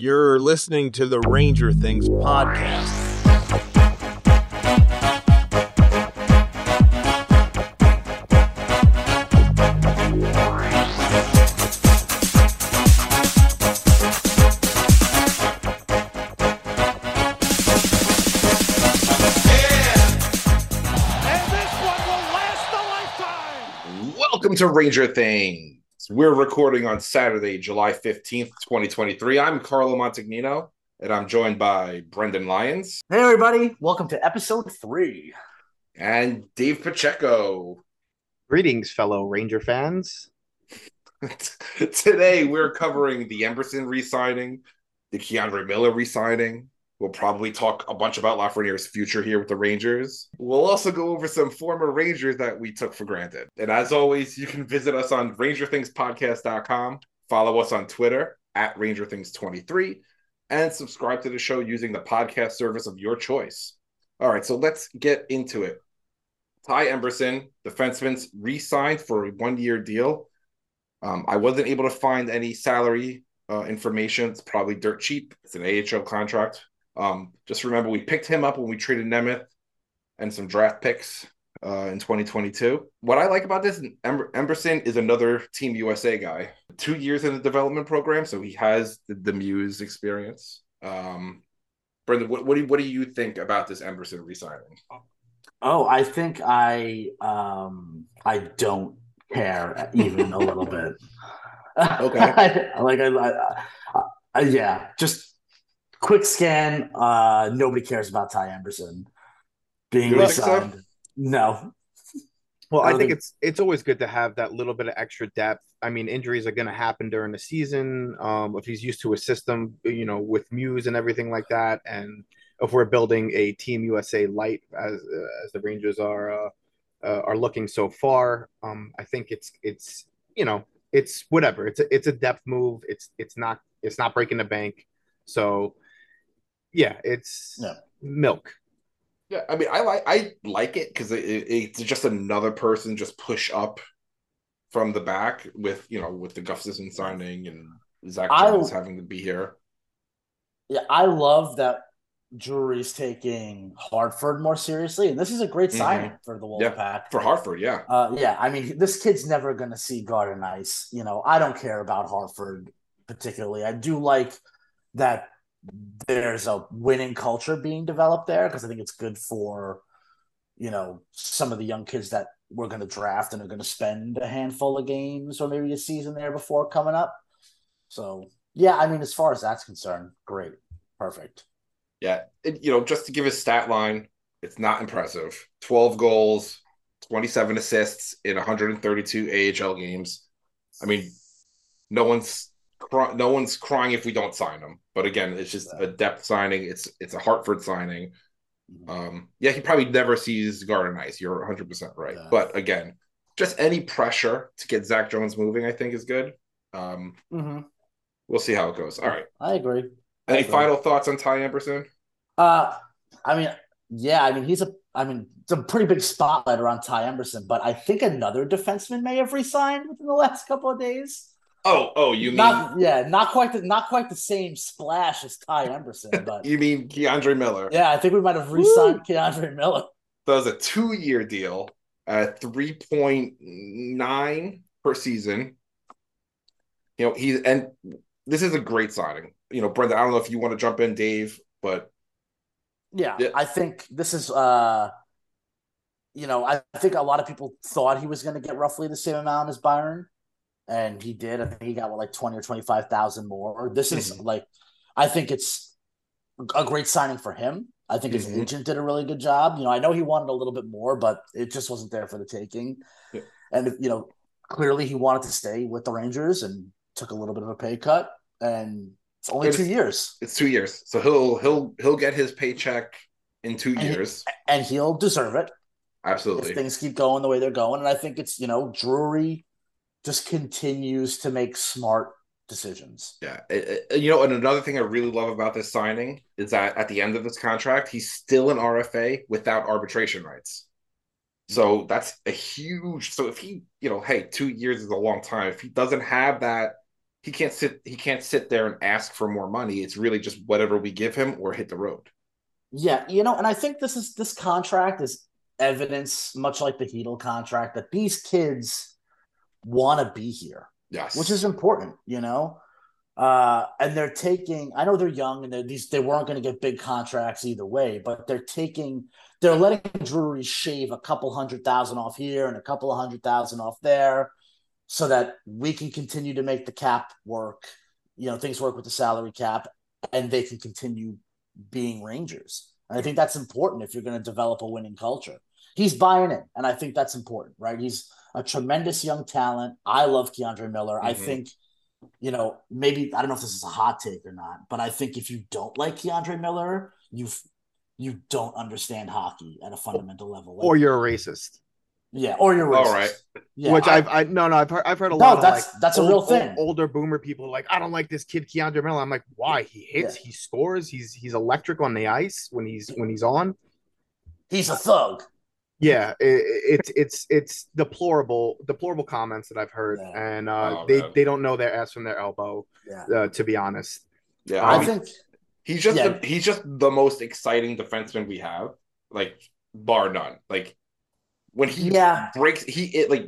You're listening to the Ranger Things podcast. And this one will last a lifetime. Welcome to Ranger Things. We're recording on Saturday, July 15th, 2023. I'm Carlo Montagnino, and I'm joined by Brendan Lyons Hey everybody, welcome to episode three. and Dave Pacheco. Greetings, fellow Ranger fans. Today, we're covering the Emberson re signing, the K'Andre Miller re signing. We'll probably talk a bunch about Lafreniere's future here with the Rangers. We'll also go over some former Rangers that we took for granted. And as always, you can visit us on RangerThingsPodcast.com, follow us on Twitter at RangerThings23, and subscribe to the show using the podcast service of your choice. All right, so let's get into it. Ty Emberson, defenseman's re signed for a one year deal. Um, I wasn't able to find any salary uh, information. It's probably dirt cheap. It's an AHL contract. Um, just remember, we picked him up when we traded Nemeth and some draft picks uh, in 2022. What I like about this, Ember- Emberson is another Team USA guy. Two years in the development program, so he has the, the Muse experience. Um, Brendan, what, what, do you, what do you think about this Emberson re-signing? Oh, I think I um I don't care even a little bit. Okay. like I, I, I yeah, just quick scan. Uh nobody cares about Ty Emberson being You don't so? No. Well, I I think think- it's it's always good to have that little bit of extra depth. I mean, injuries are going to happen during the season. Um, if he's used to a system, you know, with Muse and everything like that, and if we're building a Team USA light as uh, as the Rangers are uh, uh, are looking so far, um, I think it's it's you know it's whatever. It's a, it's a depth move. It's it's not it's not breaking the bank. So yeah, it's Yeah. milk. Yeah, I mean, I like I like it because it, it, it's just another person just push up from the back with you know with the Gustafsson signing and Zach I- having to be here. Yeah, I love that Drury's taking Hartford more seriously, and this is a great Mhm. for the Yeah. Wolfpack. For Hartford, yeah, Uh, yeah, I mean, this kid's never going to see Garden Ice. You know, I don't care about Hartford particularly. I do like that there's a winning culture being developed there because I think it's good for, you know, some of the young kids that we're going to draft and are going to spend a handful of games or maybe a season there before coming up. So, yeah, I mean, as far as that's concerned, great. Perfect. yeah. It, you know, just to give his stat line, it's not impressive. Twelve goals, twenty-seven assists in 132 AHL games. I mean, no one's cry- no one's crying if we don't sign him. But again, it's just a depth signing. It's it's a Hartford signing. Um, yeah, he probably never sees Garden Ice. You're 100 percent right. Yeah. But again, just any pressure to get Zach Jones moving, I think, is good. Um, hmm we'll see how it goes. All right. I agree. Any Okay. final thoughts on Ty Emberson? Uh, I mean, yeah, I mean, he's a, I mean, it's a pretty big spotlight around Ty Emberson, but I think another defenseman may have resigned within the last couple of days. Oh, oh, you mean not, yeah, not quite the, not quite the same splash as Ty Emberson, but you mean K'Andre Miller? yeah, I think we might have re-signed K'Andre Miller. That was a two-year deal at 3.9 per season. You know, he's and this is a great signing. You know, Brenda, I don't know if you want to jump in, Dave, but Yeah, Yeah. I think this is, uh, you know, I think a lot of people thought he was going to get roughly the same amount as Byron, and he did. I think he got what, like twenty or twenty five thousand more. This is Mhm. like, I think it's a great signing for him. I think his Mhm. agent did a really good job. You know, I know he wanted a little bit more, but it just wasn't there for the taking. Yeah. And you know, clearly he wanted to stay with the Rangers and took a little bit of a pay cut, and it's only It two years, it's two years, so he'll he'll he'll get his paycheck in two And he- years. and he'll deserve it. Absolutely. if things keep going the way they're going. And I think it's, you know, Drury just continues to make smart decisions. Yeah, It- it- you know, and another thing I really love about this signing is that at the end of this contract, he's still an RFA without arbitration rights. So that's a huge. So if he, you know, hey, two years is a long time. If he doesn't have that he can't sit he can't sit there and ask for more money. It's really just whatever we give him or hit the road. Yeah, you know, and I think this is this contract is evidence, much like the Heedle contract, that these kids want to be here, Yes. which is important, you know. Uh, and they're taking. I know they're young, and they're, these they weren't going to get big contracts either way, but they're taking. They're letting Drury shave a couple hundred thousand off here and a couple of hundred thousand off there, so that we can continue to make the cap work. You know, things work with the salary cap, and they can continue being Rangers. And I think that's important if you're going to develop a winning culture. He's buying in, and I think that's important, right? He's a tremendous young talent. I love K'Andre Miller. I Mhm. think, you know, maybe I don't know if this is a hot take or not, but I think if you don't like K'Andre Miller, you've you don't understand hockey at a fundamental level. Like, or you're a racist. yeah, or you're All racist. right. Yeah, Which I- I've I no no I've heard I've heard a No, lot of that's- like that's a old- real old- thing. older boomer people like I don't like this kid K'Andre Miller. I'm like, why? He hits, Yeah. he scores, he's he's electric on the ice when he's when he's on. he's a thug. Yeah, it, it's it's it's deplorable deplorable comments that I've heard, Yeah. and uh, Oh, they man. they don't know their ass from their elbow. Yeah, Uh, to be honest, Yeah. I I mean, think he's just yeah. the, he's just the most exciting defenseman we have, like bar none. Like when he yeah, breaks he it like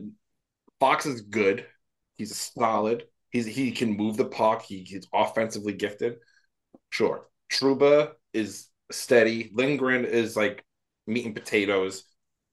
Fox is good. He's a solid. He's he can move the puck. He, he's offensively gifted. Sure. Trouba is steady. Lindgren is like meat and potatoes.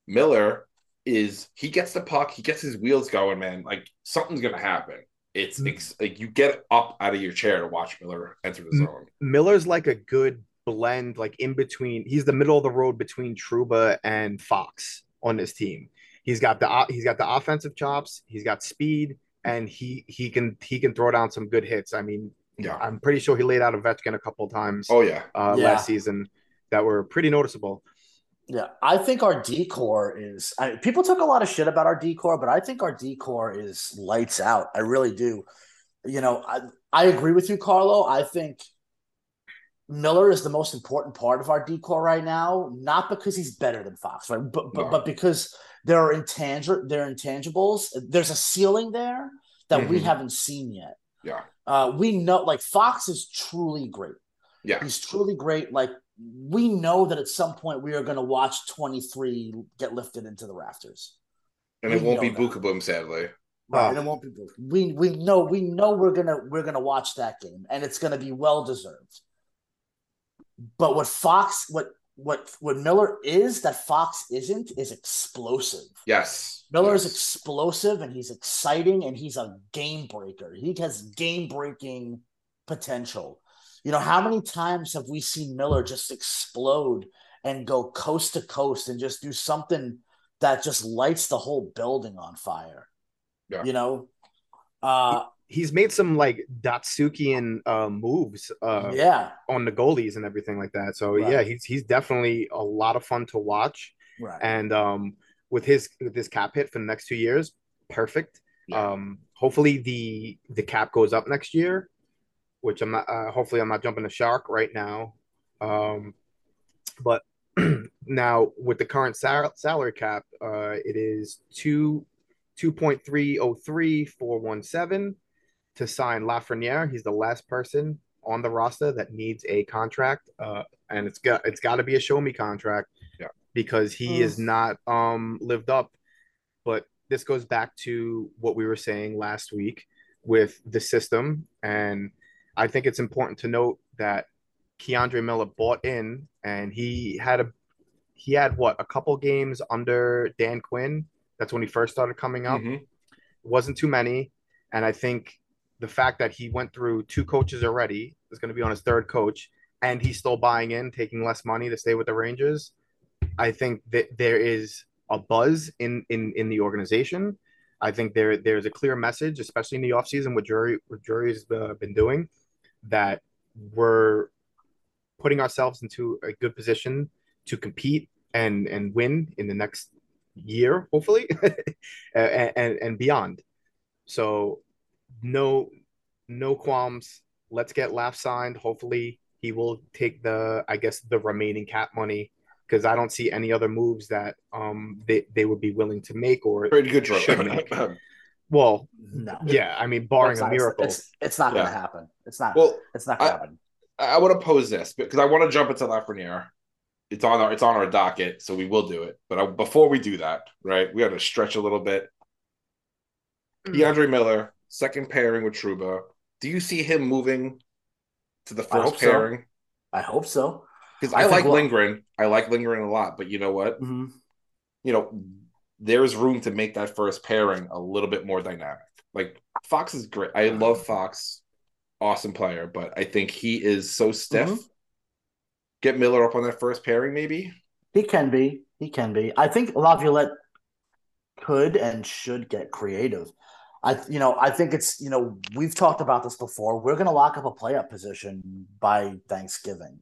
Miller is he gets the puck, he gets his wheels going, man. Like something's gonna happen. It's Mm. ex- like you get up out of your chair to watch Miller enter the zone. Miller's like a good blend, like in between. He's the middle of the road between Trouba and Fox on this team. He's got the he's got the offensive chops. He's got speed, and he he can he can throw down some good hits. I mean, Yeah. I'm pretty sure he laid out a Vetchkin a couple times Oh yeah. uh, Yeah. last season that were pretty noticeable. Yeah, I think our D corps is. I, people took a lot of shit about our D corps, but I think our D corps is lights out. I really do. You know, I I agree with you, Carlo. I think Miller is the most important part of our D corps right now, not because he's better than Fox, right? But but, No. but because there are intangible there are intangibles. There's a ceiling there that we Mhm. haven't seen yet. Yeah. Uh, we know like Fox is truly great. Yeah. He's truly great. Like we know that at some point we are going to watch 23 get lifted into the rafters. And We it won't be know that. Bookaboom, sadly. Right. Oh. And it won't be we we know we know we're gonna we're gonna watch that game and it's gonna be well deserved. But what Fox what what what Miller is that Fox isn't is explosive. Yes. Miller is explosive and he's exciting and he's a game breaker. He has game breaking potential. You know, how many times have we seen Miller just explode and go coast to coast and just do something that just lights the whole building on fire? Yeah. You know? Uh He's made some like Datsyukian uh, moves uh, yeah, on the goalies and everything like that. So Right. yeah, he's he's definitely a lot of fun to watch. right. and um with his with his cap hit for the next two years perfect Yeah. um hopefully the the cap goes up next year which i'm not uh, hopefully i'm not jumping the shark right now um but now with the current sal- salary cap uh it is two 2.303417 to sign lafreniere he's the last person on the roster that needs a contract uh and it's got it's got to be a show me contract Yeah. because he Mm. not um lived up but this goes back to what we were saying last week with the system and i think it's important to note that K'Andre Miller bought in and he had a he had what a couple games under Dan Quinn that's when he first started coming up Mhm. wasn't too many. And I think the fact that he went through two coaches already is going to be on his third coach, and he's still buying in, taking less money to stay with the Rangers. I think that there is a buzz in in in the organization. I think there there's a clear message, especially in the offseason, what Drury what Drury's uh, been doing, that we're putting ourselves into a good position to compete and and win in the next year, hopefully, and, and and beyond. So no no qualms. Let's get Laf signed. Hopefully he will take the I guess the remaining cap money because I don't see any other moves that um they, they would be willing to make or Pretty good. Should make. Well, No. yeah, I mean, barring It's a miracle. It's, it's not going to happen. It's not. Well, it's not going to happen. I would oppose this because I want to jump into Lafreniere. It's on our it's on our docket, so we will do it. But I, before we do that, right, we got to stretch a little bit. Hmm. DeAndre Miller, second pairing with Trouba. Do you see him moving to the I hope first so. pairing? I hope so. Because I I, like we'll- Lindgren. I like Lindgren a lot, but you know what? Mhm. You know, there's room to make that first pairing a little bit more dynamic. Like Fox is great. I love Fox, awesome player, but I think he is so stiff. Mhm. Get Miller up on that first pairing, maybe. He can be. He can be. I think Laviolette could and should get creative. I, you know, I think it's, you know, we've talked about this before. We're going to lock up a play-up position by Thanksgiving.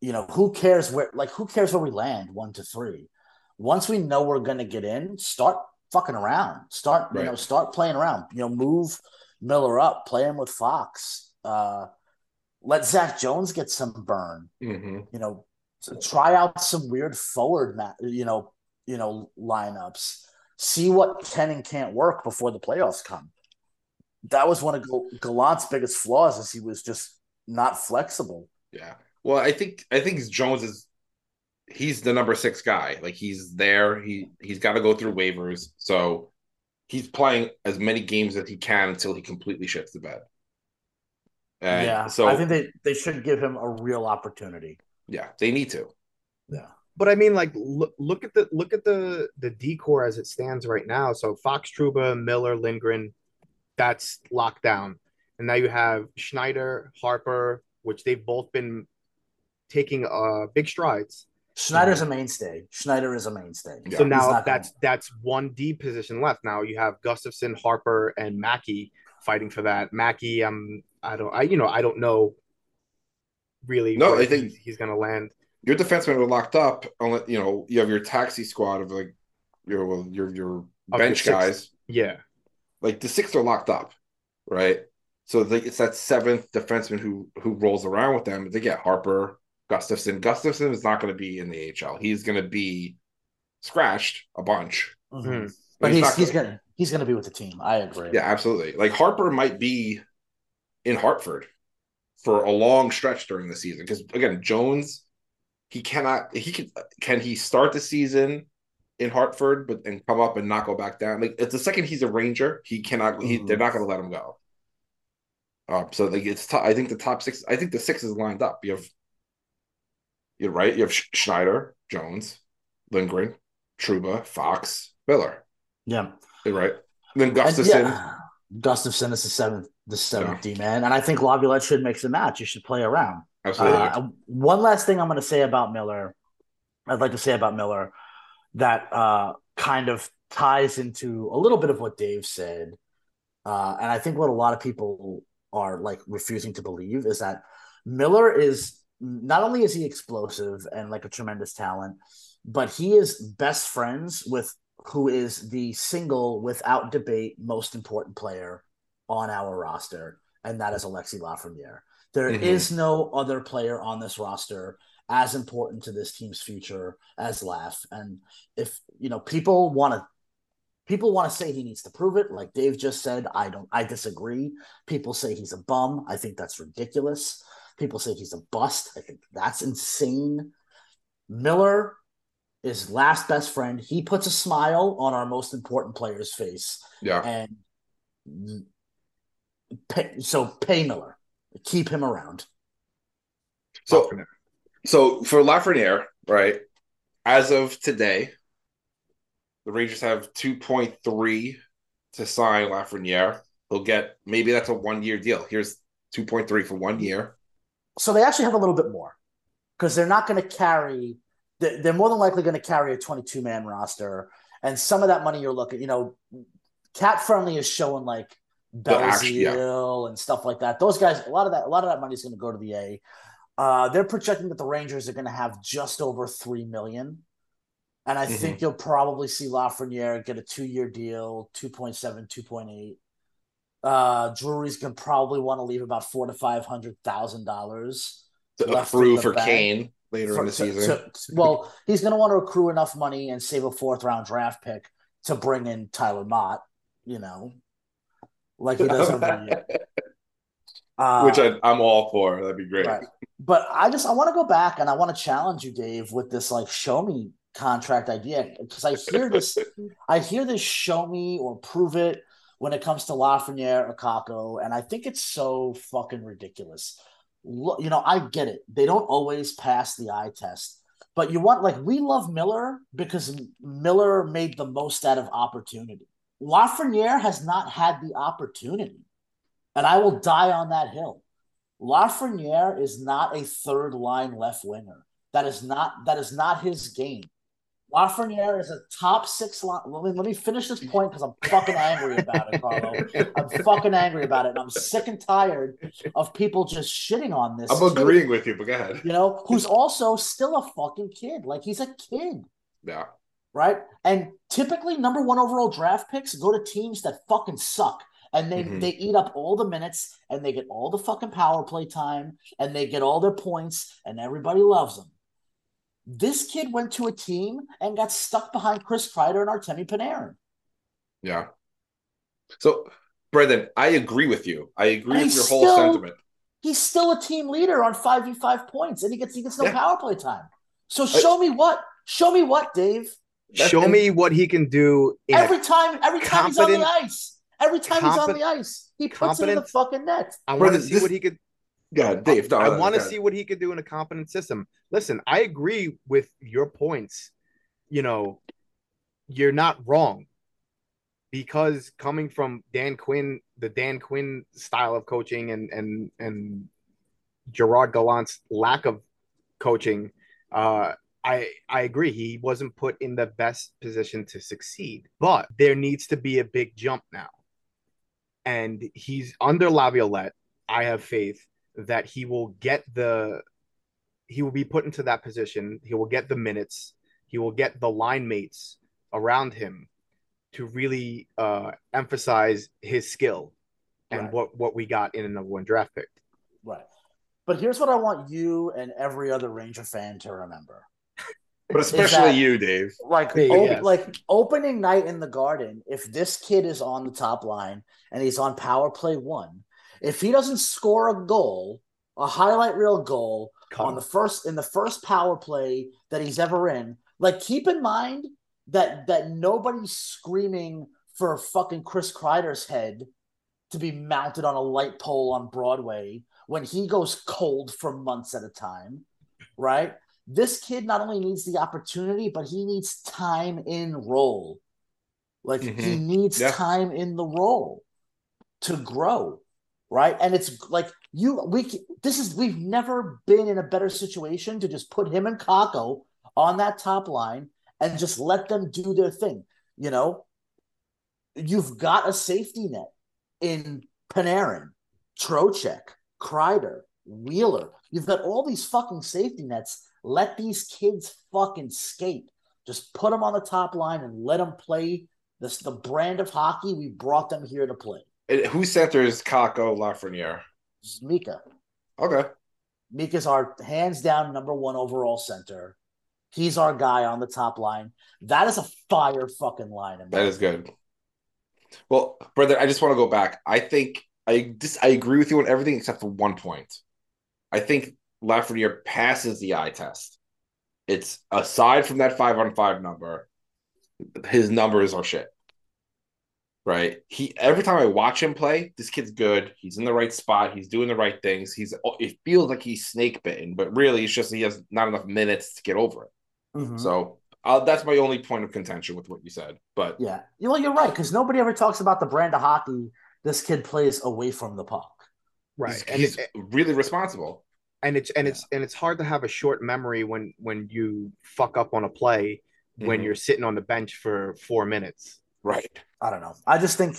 You know, who cares where, like, who cares where we land one to three? Once we know we're going to get in, start fucking around. Start, you know, start playing around. You know, move Miller up, play him with Fox. Uh, let Zach Jones get some burn Mm-hmm. you know, try out some weird forward, ma- you know, you know, lineups. See what can and can't work before the playoffs come. That was one of Gallant's biggest flaws, is he was just not flexible. Yeah. Well, I think I think Jones is he's the number six guy. Like he's there. He he's got to go through waivers. So he's playing as many games as he can until he completely shifts the bed. And yeah, so I think they they should give him a real opportunity. yeah, they need to. Yeah. But I mean, like, look, look at the look at the the D corps as it stands right now. So Fox, Trouba, Miller, Lindgren, that's locked down, and now you have Schneider, Harpur, which they've both been taking uh big strides. Schneider's a mainstay. Schneider is a mainstay. Yeah. So now that's gonna- that's one D position left. Now you have Gustafsson, Harpur, and Mackey fighting for that. Mackey, um, I don't, I you know, I don't know really. No, where I think- he's, he's going to land. Your defensemen are locked up. Unless you know you have your taxi squad of like your well, your your Of bench your guys. six- Yeah, Like the six are locked up, right? So the, it's that seventh defenseman who who rolls around with them. They get Harpur, Gustafsson. Gustafsson is not going to be in the HL. He's going to be scratched a bunch. Mhm. Mhm. But he's not he's gonna- gonna he's gonna be with the team. I agree. Yeah, absolutely. Like Harpur might be in Hartford for a long stretch during the season because again, Jones, he cannot. He can can he start the season in Hartford, but and come up and not go back down. Like it's the second he's a Ranger, he cannot. He, Mhm. they're not going to let him go. Um, so like it's. T- I think the top six. I think the six is lined up. You have. You're right. You have Schneider, Jones, Lindgren, Trouba, Fox, Miller. Yeah. You're right. Then And, Gustafsson. yeah, Gustafsson is the seventh, the seventh D man, and I think Laviolette should mix the match. You should play around. Absolutely. Uh, one last thing I'm going to say about Miller, I'd like to say about Miller that uh, kind of ties into a little bit of what Dave said, uh, and I think what a lot of people are like refusing to believe is that Miller is not only is he explosive and like a tremendous talent, but he is best friends with who is the single, without debate, most important player on our roster, and that is Alexi Lafreniere. There is Mhm. no other player on this roster as important to this team's future as Laf. And if you know people want to people want to say he needs to prove it, like Dave just said, I don't I disagree. People say he's a bum. I think that's ridiculous. People say he's a bust. I think that's insane. Miller is last best friend. He puts a smile on our most important player's face. yeah. And pay, so pay Miller. Keep him around. So, so for Lafreniere, right? As of today, the Rangers have two point three to sign Lafreniere. He'll get maybe that's a one year deal. Here's two point three for one year. So they actually have a little bit more because they're not going to carry. They're more than likely going to carry a 22 man roster, and some of that money you're looking. You know, CapFriendly is showing like action, yeah. And stuff like that. Those guys, a lot of that, a lot of that money is going to go to the A. Uh, they're projecting that the Rangers are going to have just over three million, and I Mhm. think you'll probably see Lafreniere get a two year deal, 2.7, 2.8. Uh, Drury's gonna probably want to leave about four to five hundred thousand dollars accrue for bank. Kane later in the to- season. to- well, he's going to want to accrue enough money and save a fourth round draft pick to bring in Tyler Motte. you know, like he does every year. Uh, Which I, I'm all for. That'd be great. Right. But I just I want to go back and I want to challenge you, Dave, with this like show me contract idea because I hear this I hear this show me or prove it when it comes to Lafreniere or Kakko, and I think it's so fucking ridiculous. Look, you know, I get it. They don't always pass the eye test. But you want like we love Miller because Miller made the most out of opportunity. Lafreniere has not had the opportunity. And I will die on that hill. Lafreniere is not a third line left winger. That is not that is not his game. Lafreniere is a top six line. Let me, let me finish this point because I'm fucking angry about it, Carlo. I'm fucking angry about it. And I'm sick and tired of people just shitting on this. I'm kid, agreeing with you, but go ahead. You know, who's also still a fucking kid. Like he's a kid, Yeah. right? And typically, number one overall draft picks go to teams that fucking suck and they Mhm. they eat up all the minutes and they get all the fucking power play time and they get all their points and everybody loves them. This kid went to a team and got stuck behind Chris Kreider and Artemi Panarin. Yeah. So, Brendan, I agree with you. I agree And with he's your whole sentiment. He's still a team leader on five v five points and he gets he gets no Yeah. power play time. So show me what? Show me what, Dave? Show and- me what he can do in Every time, every time he's on the ice, every time he's on the ice, he puts it in the fucking net. I want to see this- what he could. Yeah, Dave. No, I no, want to see what he could do in a competent system. Listen, I agree with your points. You know, you're not wrong because coming from Dan Quinn, the Dan Quinn style of coaching, and and and Gerard Gallant's lack of coaching, uh, I I agree. He wasn't put in the best position to succeed, but there needs to be a big jump now. And he's under Laviolette. I have faith that he will get the he will be put into that position. He will get the minutes. He will get the line mates around him to really uh, emphasize his skill and Right. what what we got in a number one draft pick. Right. But here's what I want you and every other Ranger fan to remember. But especially that- you, Dave. Like, Yeah, op- yes. like opening night in the Garden. If this kid is on the top line and he's on power play one, if he doesn't score a goal, a highlight reel goal on the first in the first power play that he's ever in, like keep in mind that that nobody's screaming for fucking Chris Kreider's head to be mounted on a light pole on Broadway when he goes cold for months at a time, right? This kid not only needs the opportunity, but he needs time in role. Like he Mhm. needs Yeah. time in the role to grow, right? And it's like you, we, this is we've never been in a better situation to just put him and Kakko on that top line and just let them do their thing. You know, you've got a safety net in Panarin, Trocheck, Kreider, Wheeler. You've got all these fucking safety nets. Let these kids fucking skate. Just put them on the top line and let them play this the brand of hockey we brought them here to play. And Who centers Kakko Lafreniere? Is Mika. Okay. Mika's our hands down number one overall center. He's our guy on the top line. That is a fire fucking line. That is good. Well, brother, I just want to go back. I think I just I agree with you on everything except for one point. I think Lafreniere passes the eye test. It's aside from that five on five number, his numbers are shit. Right? He every time I watch him play, this kid's good. He's in the right spot. He's doing the right things. He's it feels like he's snake bitten, but really it's just he has not enough minutes to get over it. Mhm. So uh, that's my only point of contention with what you said. But Yeah. Well, you're right, because nobody ever talks about the brand of hockey this kid plays away from the puck. Right. He's, and he's it- really responsible. and it's and it's and it's hard to have a short memory when when you fuck up on a play when Mhm. you're sitting on the bench for four minutes. Right. I don't know. I just think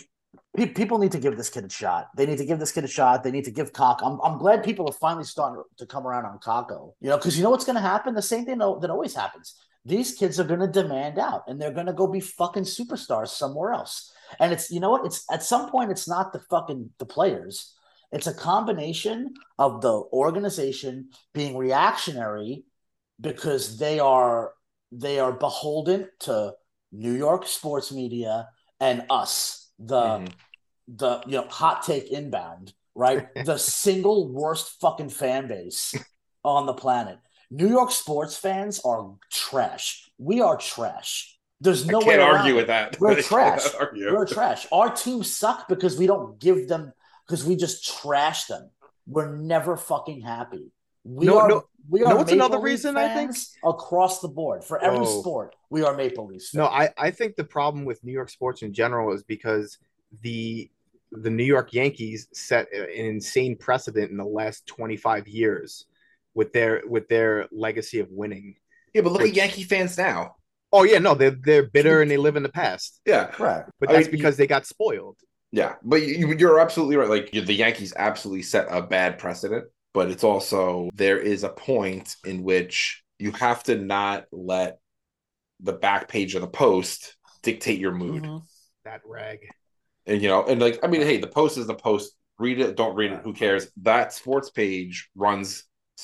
pe- people need to give this kid a shot. They need to give this kid a shot. They need to give Kakko. I'm, I'm glad people are finally starting to come around on Kakko. You know, because you know what's going to happen? The same thing that that always happens. These kids are going to demand out, and they're going to go be fucking superstars somewhere else. And it's you know what? It's at some point it's not the fucking the players. It's a combination of the organization being reactionary because they are they are beholden to New York sports media and us the Mhm. the you know hot take inbound, right? the single worst fucking fan base on the planet. New York sports fans are trash. We are trash. There's no I way can't around argue with that. We're trash. We're trash. Our teams suck because we don't give them because we just trash them. We're never fucking happy. We No, are no- we no, what's Maple another Leaf reason I think? across the board for every Oh. sport. We are Maple Leafs. No. I, I think the problem with New York sports in general is because the the New York Yankees set an insane precedent in the last 25 years with their with their legacy of winning. Yeah, but look at Yankee fans now. Oh yeah, no, they're they're bitter and they live in the past. Yeah, right. But I that's mean, because they got spoiled. yeah, but you, you're absolutely right. Like the Yankees absolutely set a bad precedent, but it's also there is a point in which you have to not let the back page of the post dictate your mood. Mhm. That rag. And you know, and like I mean, hey, the post is the post. Read it, don't read it, who cares? That sports page runs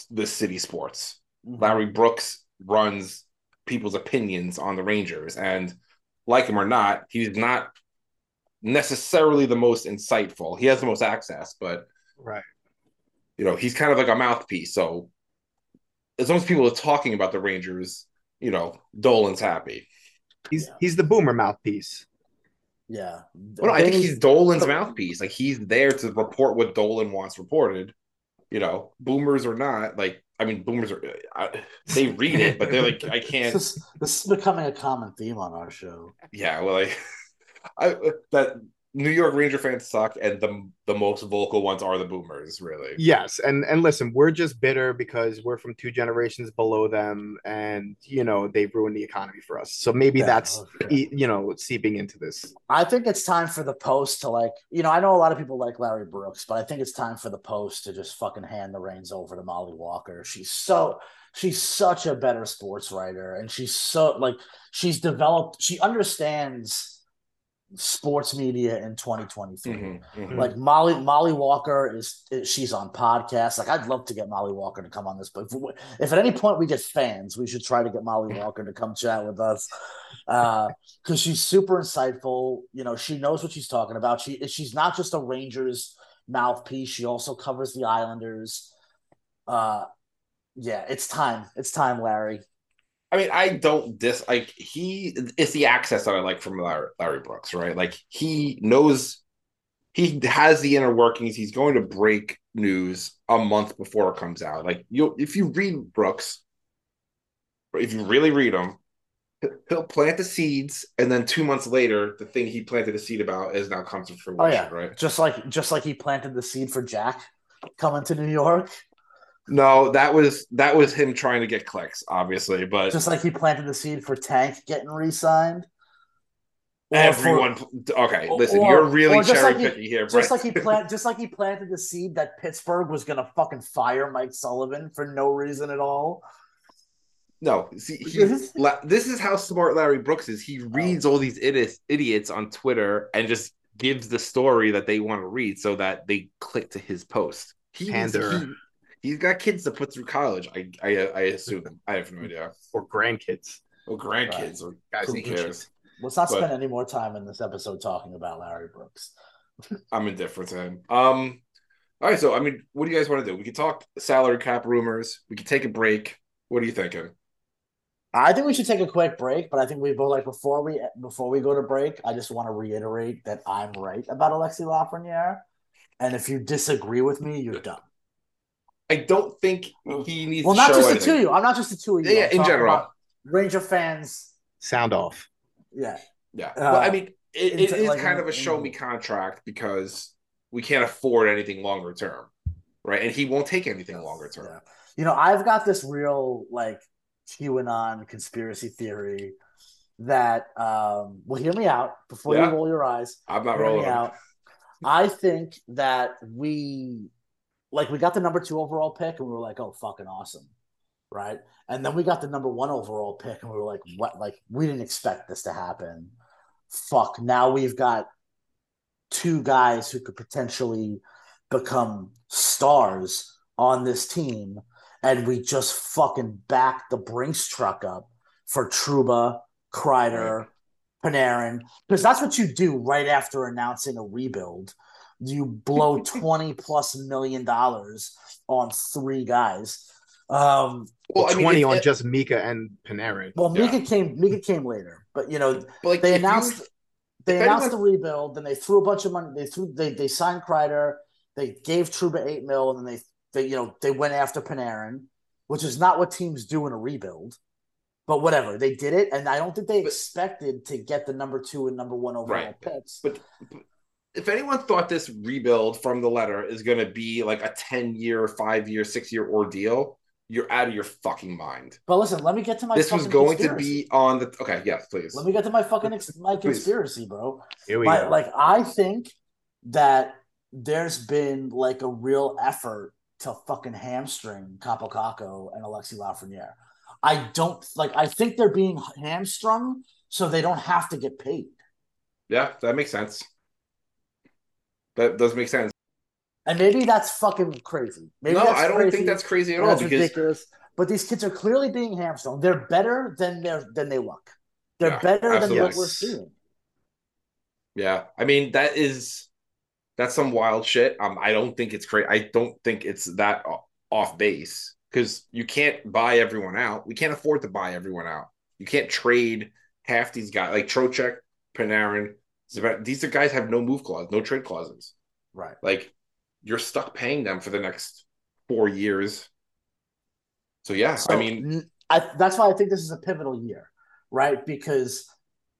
the city sports. Mhm. Larry Brooks runs people's opinions on the Rangers, and like him or not, he's not necessarily the most insightful. He has the most access, but Right. You know, he's kind of like a mouthpiece. So as long as people are talking about the Rangers, you know, Dolan's happy. He's Yeah. he's the boomer mouthpiece. Yeah. Well, no, I think he's Dolan's mouthpiece. Like he's there to report what Dolan wants reported. You know, boomers or not, like I mean, boomers are I, they read it, but they're like, I can't. This is, this is becoming a common theme on our show. Yeah, well, like I that New York Ranger fans suck, and the the most vocal ones are the boomers, really. Yes, and and listen, we're just bitter because we're from two generations below them, and you know they've ruined the economy for us. So maybe Yeah, that's oh, okay. e- you know seeping into this. I think it's time for the post to like, you know, I know a lot of people like Larry Brooks, but I think it's time for the post to just fucking hand the reins over to Molly Walker. She's so she's such a better sports writer and she's so like she's developed she understands sports media in 2023. Mhm, mhm. Like Molly Molly Walker is, she's on podcasts. Like I'd love to get Molly Walker to come on this, but if, we- if at any point we get fans, we should try to get Molly Walker to come chat with us because she's super insightful. You know, she knows what she's talking about. She she's not just a Rangers mouthpiece. She also covers the Islanders. Uh, yeah, it's time. It's time, Larry. I mean, I don't dis like he. It's the access that I like from Larry, Larry Brooks, right? Like he knows, he has the inner workings. He's going to break news a month before it comes out. Like you, if you read Brooks, if you really read him, he'll plant the seeds, and then two months later, the thing he planted a seed about is now comes to fruition, Oh yeah, right? just like just like he planted the seed for Jack coming to New York. No, that was that was him trying to get clicks, obviously, but just like he planted the seed for Tank getting re-signed. Everyone. for- okay, listen, or- you're really just cherry like he- picking here, just Brett. like he plant, just like he planted the seed that Pittsburgh was gonna fucking fire Mike Sullivan for no reason at all. No, see, he, La- this is how smart Larry Brooks is. He oh. reads all these idiots, idiots on Twitter and just gives the story that they want to read so that they click to his post. He's, Pander. He, has got kids to put through college. I, I, I assume. I have no idea. Or grandkids. Or grandkids, or Guys who and cares? Let's not But- spend any more time in this episode talking about Larry Brooks. I'm indifferent to him. Um, all right. So, I mean, what do you guys want to do? We could talk salary cap rumors. We could take a break. What are you thinking? I think we should take a quick break, but I think we both like before we before we go to break. I just want to reiterate that I'm right about Alexi Lafreniere, and if you disagree with me, you're dumb. I don't think he needs. Well, to not show just the two of you. I'm not just the two of you. Yeah, I'm in general. about Ranger fans. Sound off. Yeah, Yeah. Uh, well, I mean, it, it into, is like, kind of a show me contract because we can't afford anything longer term, right? And he won't take anything longer term. Yeah. You know, I've got this real like QAnon conspiracy theory that um well hear me out before Yeah. you roll your eyes. I'm not Hear me rolling. out. I think that we like we got the number two overall pick and we were like, oh fucking awesome. Right. And then we got the number one overall pick and we were like, what like we didn't expect this to happen. Fuck. Now we've got two guys who could potentially become stars on this team, and we just fucking backed the Brinks truck up for Trouba, Kreider, Panarin, because that's what you do right after announcing a rebuild. You blow 20 plus million dollars on three guys. Um, Well, I mean, 20 if- on if- just Mika and Panarin. well, Yeah. Mika came. Mika came later, but you know But like they if you- announced they announced anyone- the rebuild. Then they threw a bunch of money. They threw they they signed Kreider. They gave Trouba eight mil, and then they they you know they went after Panarin, which is not what teams do in a rebuild. But whatever, they did it, and I don't think they But- expected to get the number two and number one overall Right. picks. But if anyone thought this rebuild from the letter is going to be like a 10 year, five year, six year ordeal, you're out of your fucking mind. But listen, let me get to my. this was going conspiracy. to be on the. Okay, yes, please. Let me get to my fucking ex- my conspiracy, bro. Here we My, go. like I think that there's been like a real effort to fucking hamstring Kaapo Kakko and Alexi Lafreniere. I don't like. I think they're being hamstrung so they don't have to get paid. Yeah, that makes sense. That does make sense. And maybe that's fucking crazy. Maybe no, that's I don't crazy, think that's crazy at all that's because ridiculous. But these kids are clearly being hamstrung. They're better than they than they look. They're Yeah, better than what we're seeing. Yeah, I mean that is that's some wild shit. Um, I don't think it's great. I don't think it's that off base because you can't buy everyone out. We can't afford to buy everyone out. You can't trade half these guys like Trocheck, Panarin. These are guys have no move clause, no trade clauses. Right. Like you're stuck paying them for the next four years. So yeah, So, I mean, I, that's why I think this is a pivotal year, right? Because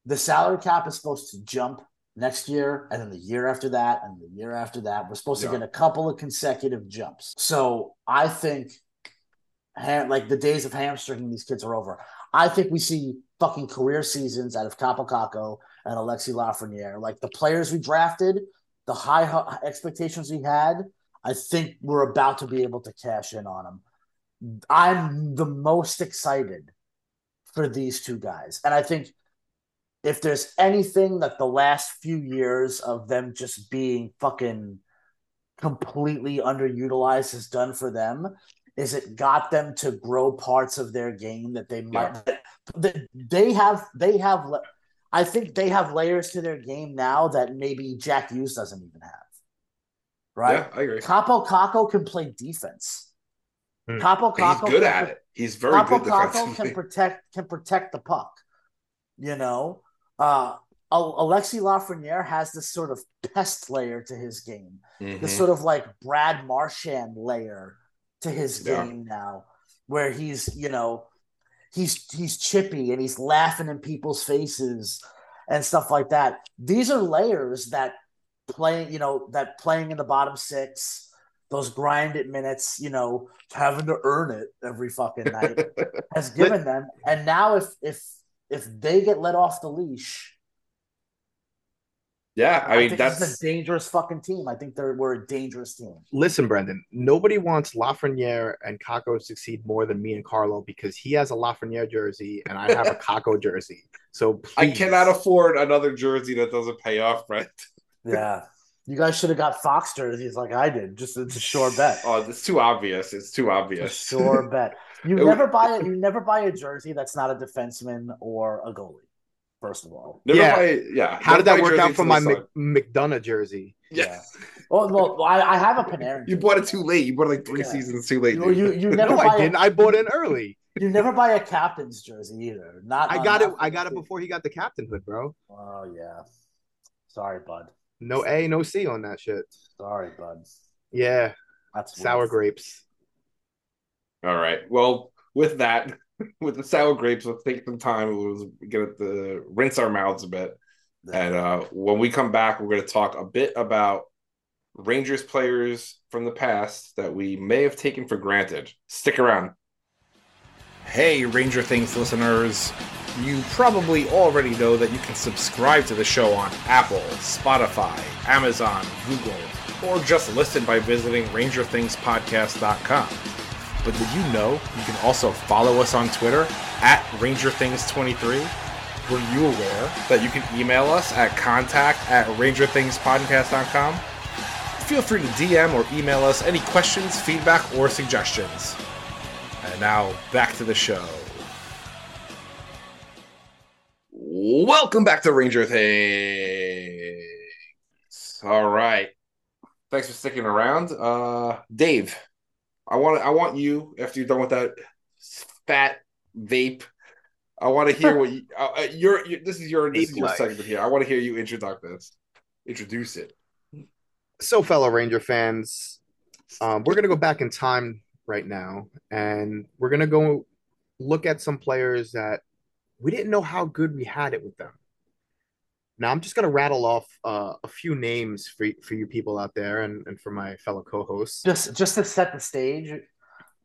the salary cap is supposed to jump next year, and then the year after that, and the year after that. We're supposed Yeah. to get a couple of consecutive jumps. So I think, like the days of hamstringing these kids are over. I think we see fucking career seasons out of Kaapo Kakko and Alexi Lafreniere. Like the players we drafted, the high expectations we had. I think we're about to be able to cash in on them. I'm the most excited for these two guys. And I think if there's anything that the last few years of them just being fucking completely underutilized has done for them, is it got them to grow parts of their game that they might that they have they have I think they have layers to their game now that maybe Jack Hughes doesn't even have. Right? yeah, I agree. Kaapo Kakko can play defense. Hmm. Kaapo He's Kakko good can at pro- it. He's very Kaapo good Kakko defensively. can protect can protect the puck. You know, uh, Al- Alexi Lafreniere has this sort of pest layer to his game, Mhm. this sort of like Brad Marchand layer to his Yeah. game now, where he's you know he's he's chippy and he's laughing in people's faces and stuff like that. These are layers that playing you know that playing in the bottom six. Those grinded minutes, you know, having to earn it every fucking night has given them. And now, if if if they get let off the leash, Yeah, I mean think that's a dangerous fucking team. I think they're we're a dangerous team. Listen, Brendan, nobody wants Lafreniere and Kakko to succeed more than me and Carlo because he has a Lafreniere jersey and I have a Kakko jersey. So I cannot afford another jersey that doesn't pay off, Brent. Yeah, you guys should have got Fox jerseys like I did. Just it's a sure bet. Oh, it's too obvious. It's too A obvious. sure bet. You It- never buy it. You never buy a jersey that's not a defenseman or a goalie. First of all, Never Yeah. buy- yeah. How did that work out for my the Mc, McDonagh jersey? Yeah. well, well, I, I have a Panarin. You bought it too late. You bought it like three Yeah. seasons too late. You, you, you never No, I didn't. A, I bought in early. you never buy a captain's jersey either. Not I got it. I got it before he got the captainhood, bro. Oh yeah, sorry, bud. No A, no C on that shit. Sorry, bud. Yeah, That's sour rough. grapes. All right. Well, with that, with the sour grapes, let's take some time. We'll get the rinse our mouths a bit. And uh, when we come back, we're going to talk a bit about Rangers players from the past that we may have taken for granted. Stick around. Hey, Ranger Things listeners. You probably already know that you can subscribe to the show on Apple, Spotify, Amazon, Google, or just listen by visiting RangerThingsPodcast.com. But did you know you can also follow us on Twitter at RangerThings23? Were you aware that you can email us at contact at rangerthingspodcast.com? Feel free to DM or email us any questions, feedback, or suggestions. And now back to the show. Welcome back to Ranger Things. All right. Thanks for sticking around. Uh Dave, I want I want you after you're done with that fat vape. I want to hear what you, uh, uh, your, your this is your this is your segment here. I want to hear you introduce this. Introduce it. So, fellow Ranger fans, um, we're gonna go back in time right now, and we're gonna go look at some players that we didn't know how good we had it with them. Now, I'm just gonna rattle off uh, a few names for for you people out there, and, and for my fellow co-hosts, Just just to set the stage,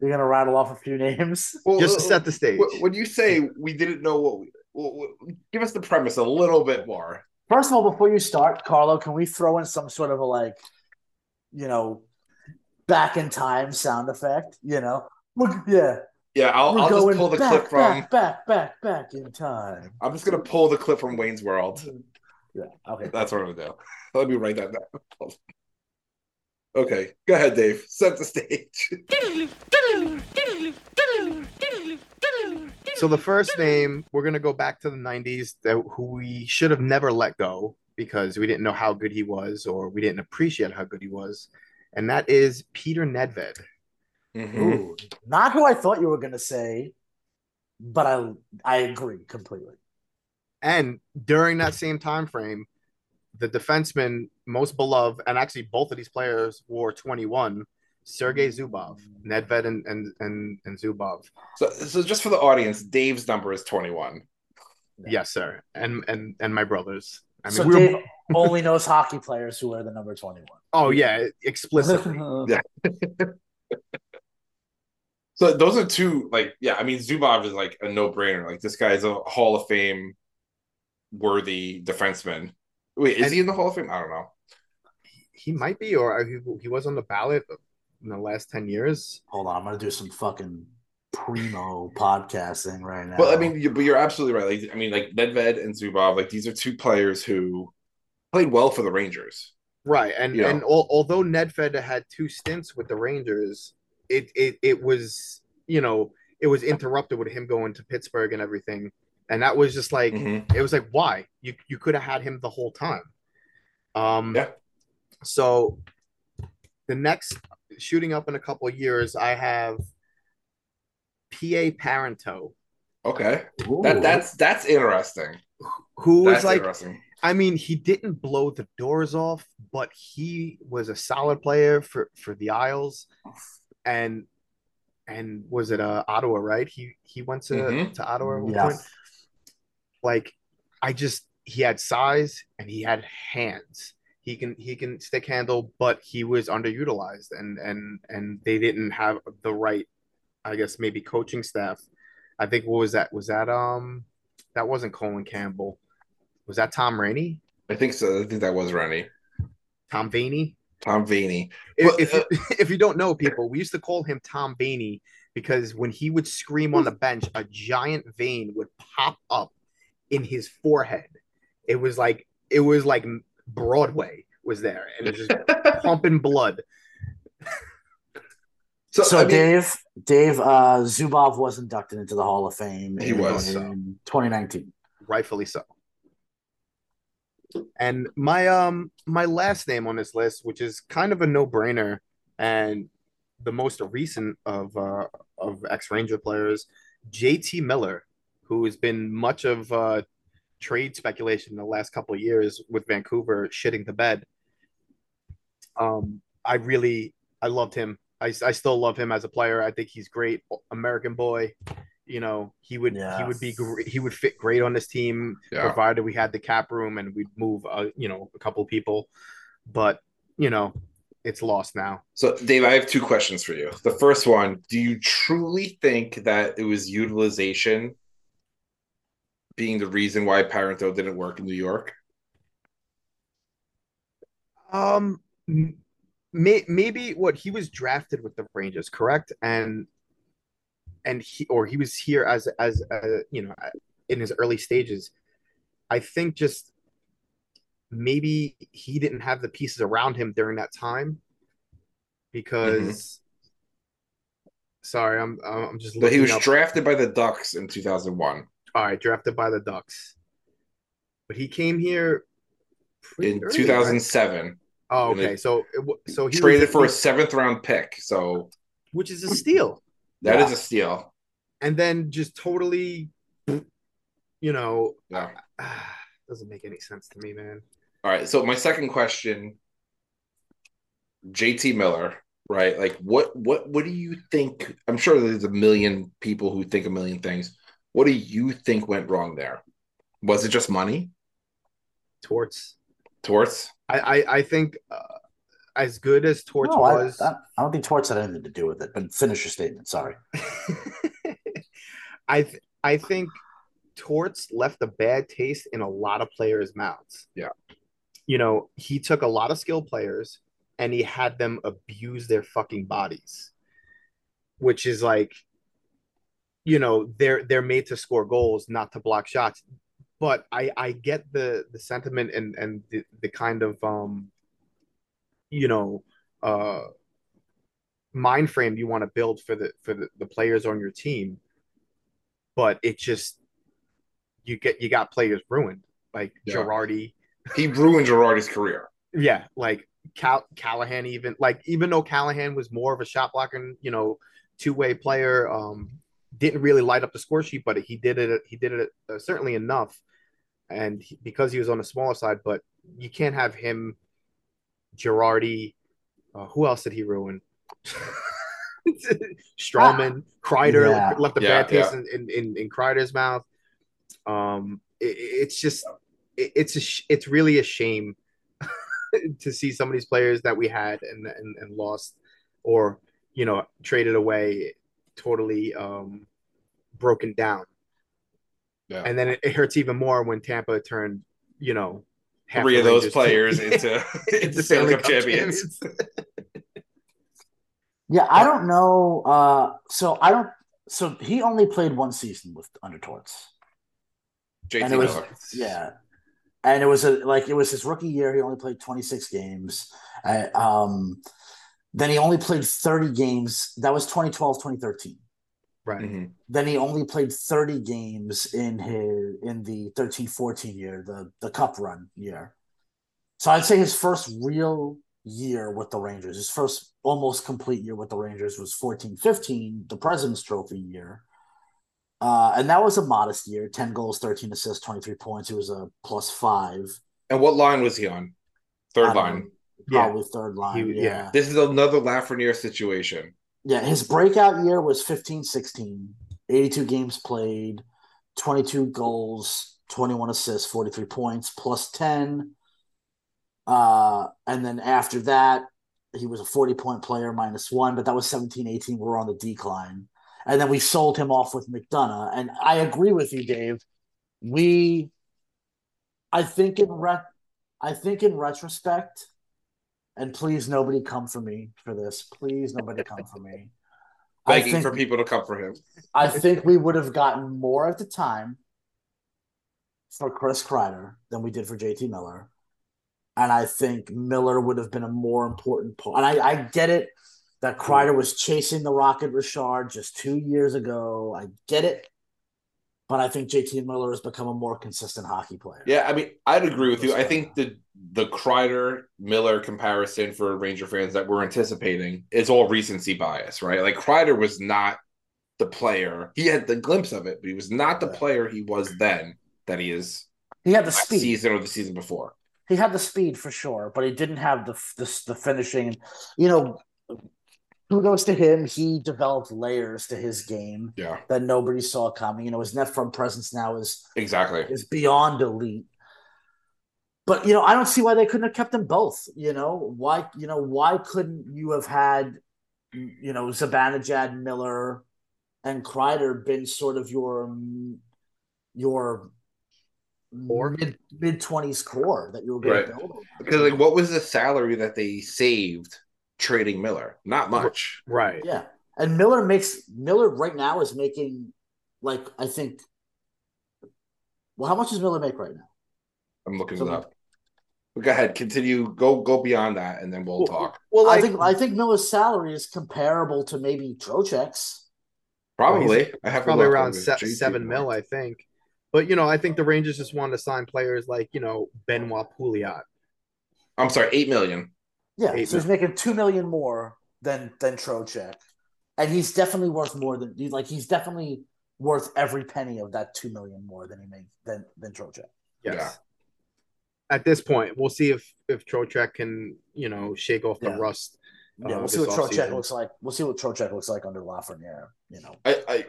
you're gonna rattle off a few names. Well, just to set the stage. wh- when you say we didn't know what we well, well, give us the premise a little bit more. First of all, before you start, Carlo, can we throw in some sort of a like, you know, back in time sound effect? You know, We're- yeah, Yeah, I'll, we're I'll just pull the back, clip from. back, back, back, back in time. I'm just gonna pull the clip from Wayne's World. Yeah, okay. That's what I'm gonna do. Let me write that down. Okay, go ahead, Dave. Set the stage. So the first name, we're gonna go back to the '90s, that who we should have never let go because we didn't know how good he was, or we didn't appreciate how good he was, and that is Peter Nedved. Mhm. Ooh, not who I thought you were gonna say, but I I agree completely. And during that same time frame, the defenseman most beloved, and actually both of these players wore 21, Sergei mm. Zubov, Nedved and and and, and Zubov. So, so just for the audience, Dave's number is 21. Yes, sir. And and and my brothers. I mean, so we were, Dave only knows hockey players who wear the number twenty oh yeah, explicitly. Yeah. So those are two, like, yeah. I mean, Zubov is like a no-brainer. Like, this guy is a Hall of Fame worthy defenseman. Wait, is And- he in the Hall of Fame? I don't know. he might be, or he, he was on the ballot in the last 10 years. Hold on, I'm gonna do some fucking primo podcasting right now. Well, I mean, you, but you're absolutely right. Like, I mean, like Nedved and Zubov, like these are two players who played well for the Rangers. Right. And Yeah. and al- although Nedved had two stints with the Rangers, it, it it was, you know, it was interrupted with him going to Pittsburgh and everything. And that was just like Mhm. it was like why? You you could have had him the whole time. Um Yeah. so the next shooting up in a couple of years, I have PA Parenteau, Okay, Ooh. that that's that's interesting. who was That's like interesting. I mean, he didn't blow the doors off, but he was a solid player for for the Isles, and and was it uh Ottawa, right? He he went to Mhm. to Ottawa at one Yes. Like, I just he had size and he had hands. He can he can stick handle, but he was underutilized, and and and they didn't have the right, I guess maybe coaching staff. I think what was that? Was that um that wasn't Colin Campbell? Was that Tom Renney? I think so. I think that was Rainey. Tom Vaney. Tom Vaney. If, if, you, if you don't know, people, we used to call him Tom Vaney because when he would scream on the bench, a giant vein would pop up in his forehead. It was like it was like Broadway was there, and it was just pumping blood. So, So I mean, Dave, Dave, uh, Zubov was inducted into the Hall of Fame. He in, was. in 2019. rightfully so. And my um my last name on this list, which is kind of a no-brainer and the most recent of uh of ex-Ranger players, JT Miller, who has been much of uh trade speculation in the last couple of years with Vancouver shitting the bed. Um I really I loved him. I, I still love him as a player. I think he's great. American boy. You know, he would he would be great. He would fit great on this team, Yeah. provided we had the cap room and we'd move, uh, you know, a couple people. But you know, it's lost now. So, Dave, I have two questions for you. The first one: Do you truly think that it was utilization being the reason why Parenteau didn't work in New York? Um, may, maybe what he was drafted with the Rangers, correct? And and he or he was here as as uh, you know in his early stages. I think just maybe he didn't have the pieces around him during that time because. Sorry, I'm I'm just But he was drafted by the Ducks in 2001. All right, drafted by the Ducks. but he came here in early, 2007. right? Oh, okay. So it so he traded was, for a seventh round pick. So which is a steal, that is Yeah. a steal. and then just totally, you know, Yeah. doesn't make any sense to me, man. All right. So my second question, JT Miller, right? Like what what what do you think? I'm sure there's a million people who think a million things. What do you think went wrong there? Was it just money? Torts. Torts? I I, I think uh, as good as Torts No, I, was, I, I don't think Torts had anything to do with it. But finish your statement. Sorry. I th- I think Torts left a bad taste in a lot of players' mouths. Yeah. You know, he took a lot of skilled players and he had them abuse their fucking bodies. Which is like you know, they're they're made to score goals, not to block shots. But I I get the the sentiment and and the, the kind of um you know uh mind frame you want to build for the for the, the players on your team but it just you get you got players ruined like Yeah. Girardi He ruined Girardi's career. yeah like Cal- Callahan even like even though Callahan was more of a shot blocking you know two way player um didn't really light up the score sheet but he did it he did it uh, certainly enough and he, because he was on the smaller side but you can't have him Girardi uh, who else did he ruin Stralman, Kreider Yeah. left a Yeah, bad taste in, in, in, in Kreider's mouth. Um, it, it's just, it, it's a, sh- it's really a shame to see some of these players that we had and, and, and lost, or you know, traded away, totally um, broken down. Yeah. And then it, it hurts even more when Tampa turned, you know, half Three of those Rangers players to- into, into Stanley Cup champions. Yeah, I don't know. Uh, so I don't. So he only played one season with under Torts. And it was Miller. yeah, and it was a like it was his rookie year. He only played twenty six games. Uh, um, then he only played thirty games. That was 2012, 2013. right. Mhm. Then he only played thirty games in his in the 13-14 year, the the Cup run year. So I'd say his first real year with the Rangers, his first almost complete year with the Rangers was 14-15, the President's Trophy year. Uh, and that was a modest year 10 goals, 13 assists, 23 points. It was a plus five. And what line was he on? Third line. know, Probably third line. He- yeah. yeah. This is another Lafreniere situation. Yeah, his breakout year was 15 16, 82 games played, 22 goals, 21 assists, 43 points, plus 10. Uh, and then after that, he was a 40 point player, minus one, but that was 17 18. We're on the decline. And then we sold him off with McDonagh. And I agree with you, Dave. We, I think in re- I think in retrospect, and please nobody come for me for this. Please nobody come for me. I Begging think, for people to come for him. I think we would have gotten more at the time for Chris Kreider than we did for JT Miller. And I think Miller would have been a more important part. And I, I get it that Kreider was chasing the Rocket Richard just two years ago. I get it. But I think JT Miller has become a more consistent hockey player. Yeah, I mean, I'd agree with you. I think the the Kreider Miller comparison for Ranger fans that we're anticipating is all recency bias, right? Like Kreider was not the player. He had the glimpse of it, but he was not the player he was then that he is He had the speed. season or the season before. he had the speed for sure, but he didn't have the the, the finishing. You know, kudos to him. He developed layers to his game Yeah, that nobody saw coming. You know, his net front presence now is exactly. is beyond elite. But you know, I don't see why they couldn't have kept them both. You know, why you know why couldn't you have had you know Zibanejad, Miller, and Kreider been sort of your your Core? mid mid twenties core that you were going Right. to build? Because like, what was the salary that they saved trading Miller? Not much. Right. Yeah, and Miller makes Miller right now is making like I think. Well, how much does Miller make right now? I'm looking So- it up. But go ahead, continue. Go go beyond that, and then we'll talk. Well, like, I think I think Miller's salary is comparable to maybe Trocheck's. Probably. I have probably around se- seven mil, Miller. I think. But you know, I think the Rangers just want to sign players like you know Benoit Pouliot. I'm sorry, eight million. Yeah, so he's making two million more than than Trocheck, and he's definitely worth more than like he's definitely worth every penny of that two million more than he makes than than Trocheck. Yes. Yeah. At this point, we'll see if if Trocheck can you know shake off the Yeah. rust. Yeah, uh, we'll see what Trocheck looks like. We'll see what Trocheck looks like under Lafreniere. You know, I I,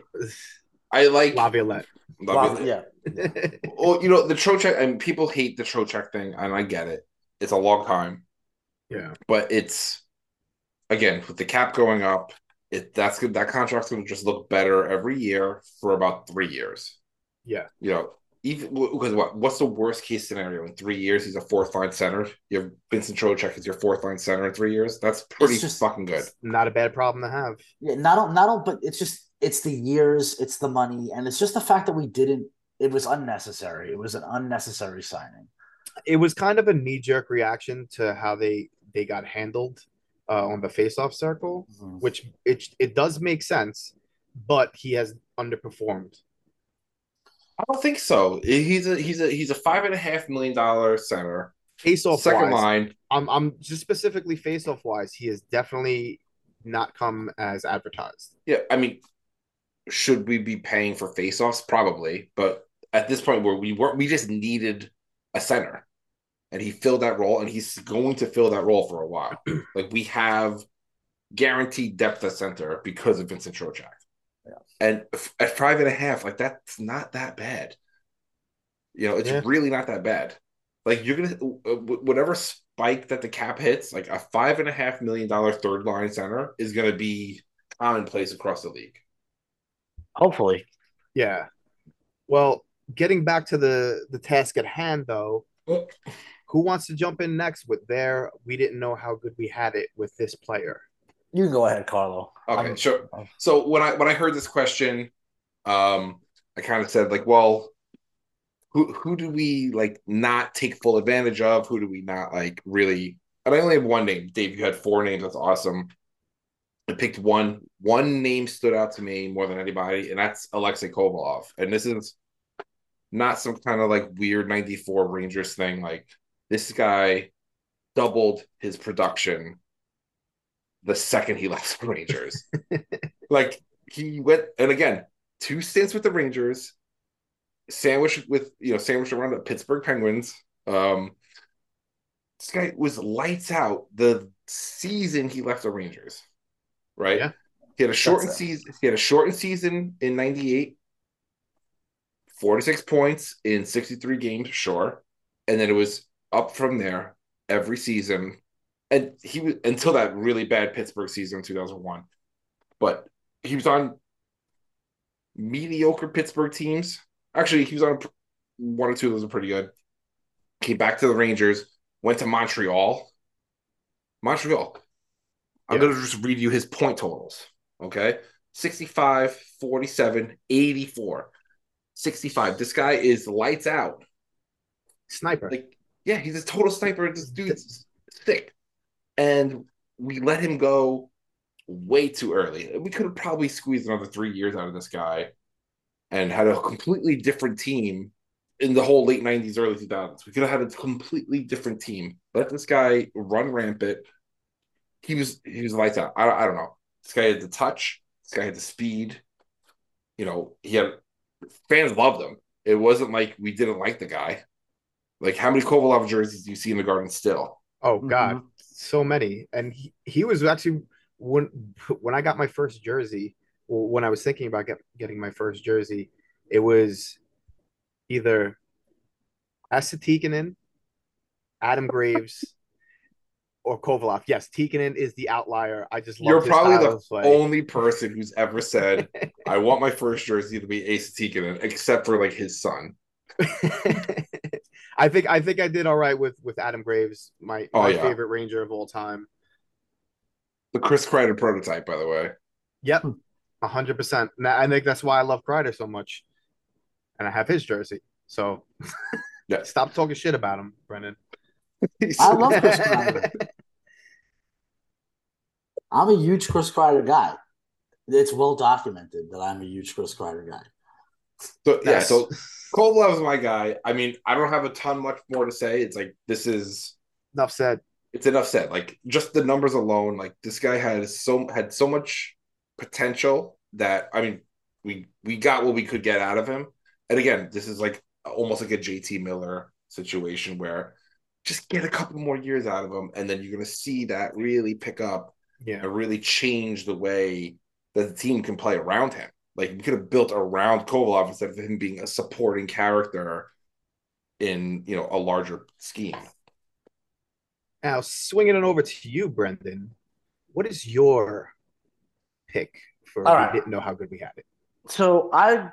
I like Laviolette. Love it. yeah, Well, you know the Trocheck, and people hate the Trocheck thing, and I get it. It's a long time, yeah. but it's again with the cap going up. It that's good. That contract's going to just look better every year for about three years. Yeah. You know, even because what what's the worst case scenario in three years? He's a fourth line center. You have Vincent Trocheck is your fourth line center in three years. That's pretty just- fucking good. Not a bad problem to have. yeah. Not on- not on, but it's just it's the years, it's the money, and it's just the fact that we didn't. It was unnecessary. It was an unnecessary signing. It was kind of a knee jerk reaction to how they they got handled uh, on the faceoff circle, which it it does make sense, but he has underperformed. I don't think so. He's a he's a he's a five and a half million dollar center. Faceoff Second wise, line, I'm I'm just specifically faceoff wise, he has definitely not come as advertised. Yeah, I mean, should we be paying for faceoffs? Probably, but at this point where we weren't, we just needed a center, and he filled that role, and he's going to fill that role for a while. like we have guaranteed depth at center because of Vincent Trocheck, Yeah. and f- at five and a half, like that's not that bad. You know, it's Yeah. really not that bad. Like you're gonna uh, whatever spike that the cap hits, like a five and a half million dollar third line center is gonna be commonplace across the league. Hopefully, Yeah. Well, getting back to the the task at hand though, who wants to jump in next with their we didn't know how good we had it with this player. you can go ahead, Carlo. Okay, I'm- sure. So when I when I heard this question, um, I kind of said like, well, who who do we like not take full advantage of? Who do we not like really? And I only have one name. Dave, you had four names. That's awesome. I picked one. One name stood out to me more than anybody, and that's Alexei Kovalev. And this is not some kind of like weird '94 Rangers thing. Like this guy doubled his production the second he left the Rangers. like he went, and again, two stints with the Rangers, sandwiched with you know sandwiched around the Pittsburgh Penguins. Um, this guy was lights out the season he left the Rangers. Right. Yeah. He had a shortened season. He had a shortened season in '98. 46 points in 63 games, sure. And then it was up from there every season. And he was until that really bad Pittsburgh season in 2001. But he was on mediocre Pittsburgh teams. Actually, he was on one or two of those are pretty good. Came back to the Rangers, went to Montreal. Montreal. I'm Yeah. going to just read you his point totals. Okay. 65, 47, 84. 65. This guy is lights out. Sniper. Like, yeah, he's a total sniper. This dude's thick. And we let him go way too early. We could have probably squeezed another three years out of this guy and had a completely different team in the whole late 90s, early 2000s. We could have had a completely different team. Let this guy run rampant. He was he was lights out. I, I don't know. This guy had the touch. This guy had the speed. You know, he had fans loved him. It wasn't like we didn't like the guy. Like how many Kovalev jerseys do you see in the garden still? Oh mm-hmm. God, so many. And he, he was actually when when I got my first jersey, when I was thinking about get, getting my first jersey, it was either Esa Tikkanen, Adam Graves, or Kovalev. Yes, Tikkanen is the outlier. I just love You're probably the only person who's ever said, "I want my first jersey to be Ace Tikkanen," except for like his son. I think I think I did all right with with Adam Graves, my, Oh, my yeah. favorite Ranger of all time. The Chris Kreider prototype, by the way. Yep, a hundred percent. I think that's why I love Kreider so much, and I have his jersey. So, Yeah. stop talking shit about him, Brendan. I love Chris Kreider. I'm a huge Chris Kreider guy. It's well documented that I'm a huge Chris Kreider guy. So yeah, so Kovalev is my guy. I mean, I don't have a ton much more to say. It's like this is Enough said. it's enough said. Like just the numbers alone, like this guy has so had so much potential that I mean, we we got what we could get out of him. And again, this is like almost like a JT Miller situation where just get a couple more years out of him, and then you're gonna see that really pick up Yeah. and really change the way that the team can play around him. Like we could have built around Kovalev instead of him being a supporting character in you know a larger scheme. Now, swinging it over to you, Brendan. What is your pick for All we right. didn't know how good we had it? So I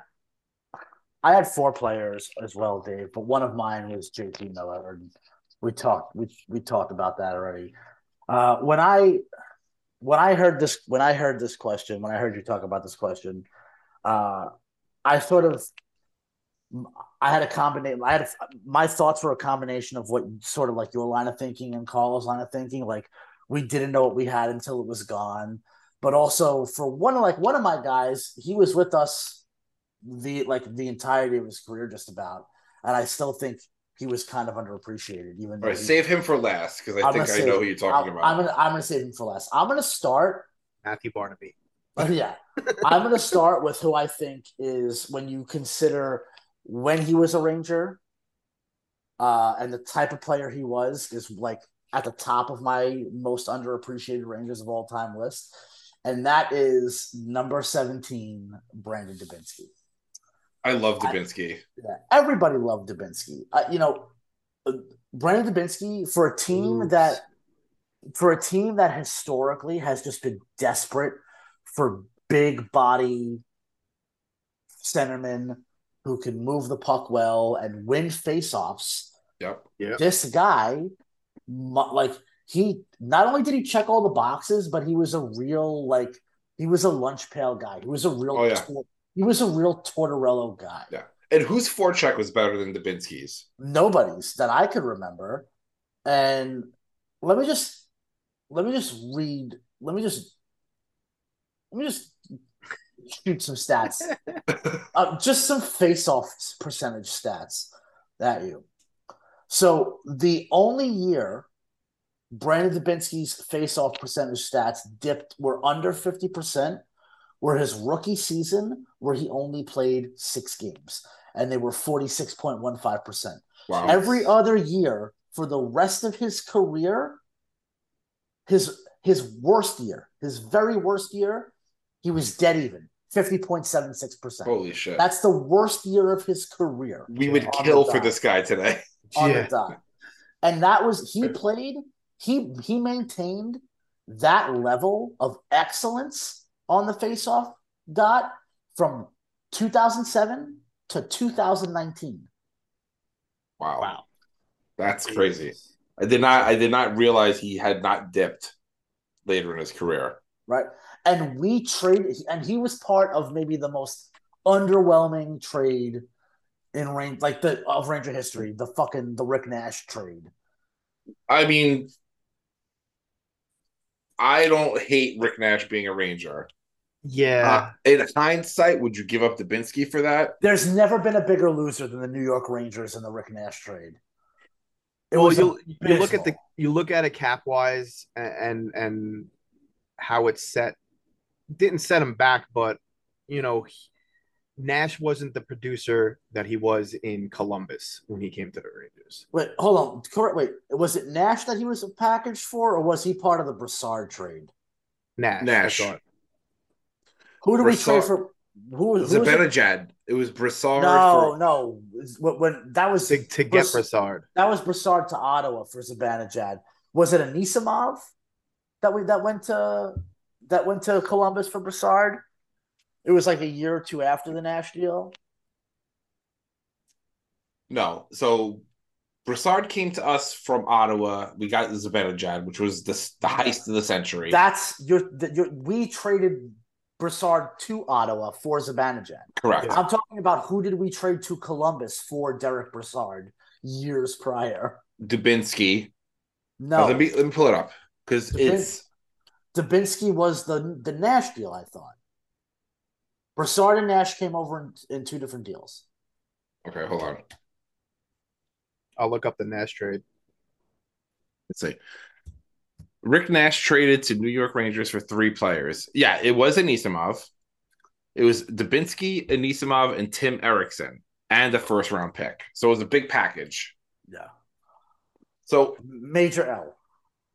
I had four players as well, Dave, but one of mine was JT Miller. And we talked we we talked about that already. Uh, when I when I heard this when I heard this question, when I heard you talk about this question, uh, I sort of I had a combination. I had a, my thoughts were a combination of what sort of like your line of thinking and Carl's line of thinking. Like we didn't know what we had until it was gone. But also for one of like one of my guys, he was with us the like the entirety of his career, just about, and I still think he was kind of underappreciated. Even All though right, he- save him for last because I I'm think I save- know who you're talking I'm, about. I'm gonna I'm gonna save him for last. I'm gonna start Matthew Barnaby. yeah. I'm going to start with who I think is when you consider when he was a Ranger uh, and the type of player he was, is like at the top of my most underappreciated Rangers of all time list. And that is number 17, Brandon Dubinsky. I love Dubinsky. Yeah, everybody loved Dubinsky. Uh, you know, Brandon Dubinsky for a team Oops. that for a team that historically has just been desperate for big body centerman who can move the puck well and win faceoffs. Yep. This guy, like he, not only did he check all the boxes, but he was a real like he was a lunch pail guy. He was a real Oh, yeah. tor- he was a real Tortorella guy. Yeah. And whose forecheck was better than Dubinsky's? nobody's that I could remember. And let me just let me just read let me just let me just shoot some stats. uh, just some face-off percentage stats at you. So the only year Brandon Dubinsky's face-off percentage stats dipped were under 50% were his rookie season where he only played six games and they were 46.15%. Wow. Every other year for the rest of his career, his his worst year, his very worst year, he was dead even, 50.76%. Holy shit. That's the worst year of his career we would kill for this guy today. on Yeah. the dot. And that was he played, he he maintained that level of excellence on the faceoff dot from 2007 to 2019. Wow. That's crazy. I did not I did not realize he had not dipped later in his career. right? And we traded, and he was part of maybe the most underwhelming trade in range, like the of Ranger history, the fucking the Rick Nash trade. I mean, I don't hate Rick Nash being a Ranger. Yeah. Uh, in hindsight, would you give up Dubinsky for that? There's never been a bigger loser than the New York Rangers in the Rick Nash trade. It well, you you look at the you look at it cap wise and and how it's set. Didn't set him back, but you know, he- Nash wasn't the producer that he was in Columbus when he came to the Rangers. Wait, hold on. Correct. Wait, was it Nash that he was a package for, or was he part of the Brassard trade? Nash. Nash. Who do we Brassard. trade for? Who, who was it? Zibanejad. It was Brassard. No, for, no. When, when that was To, to get Brass- Brassard. That was Brassard to Ottawa for Zibanejad. Was it Anisimov that we that went to that went to Columbus for Brassard? It was like a year or two after the Nash deal. No. So Brassard came to us from Ottawa. We got Zibanejad, which was the, the heist of the century. That's your, the, your we traded Brassard to Ottawa for Zibanejad. Correct. I'm talking about who did we trade to Columbus for Derek Brassard years prior? Dubinsky. No, let me let me pull it up because it's Dubinsky was the the Nash deal. I thought. Brassard and Nash came over in, in two different deals. Okay, hold on. I'll look up the Nash trade. Let's see. Rick Nash traded to New York Rangers for three players. Yeah, it was Anisimov. It was Dubinsky, Anisimov, and Tim Erixon, and a first round pick. So it was a big package. Yeah. So Major L.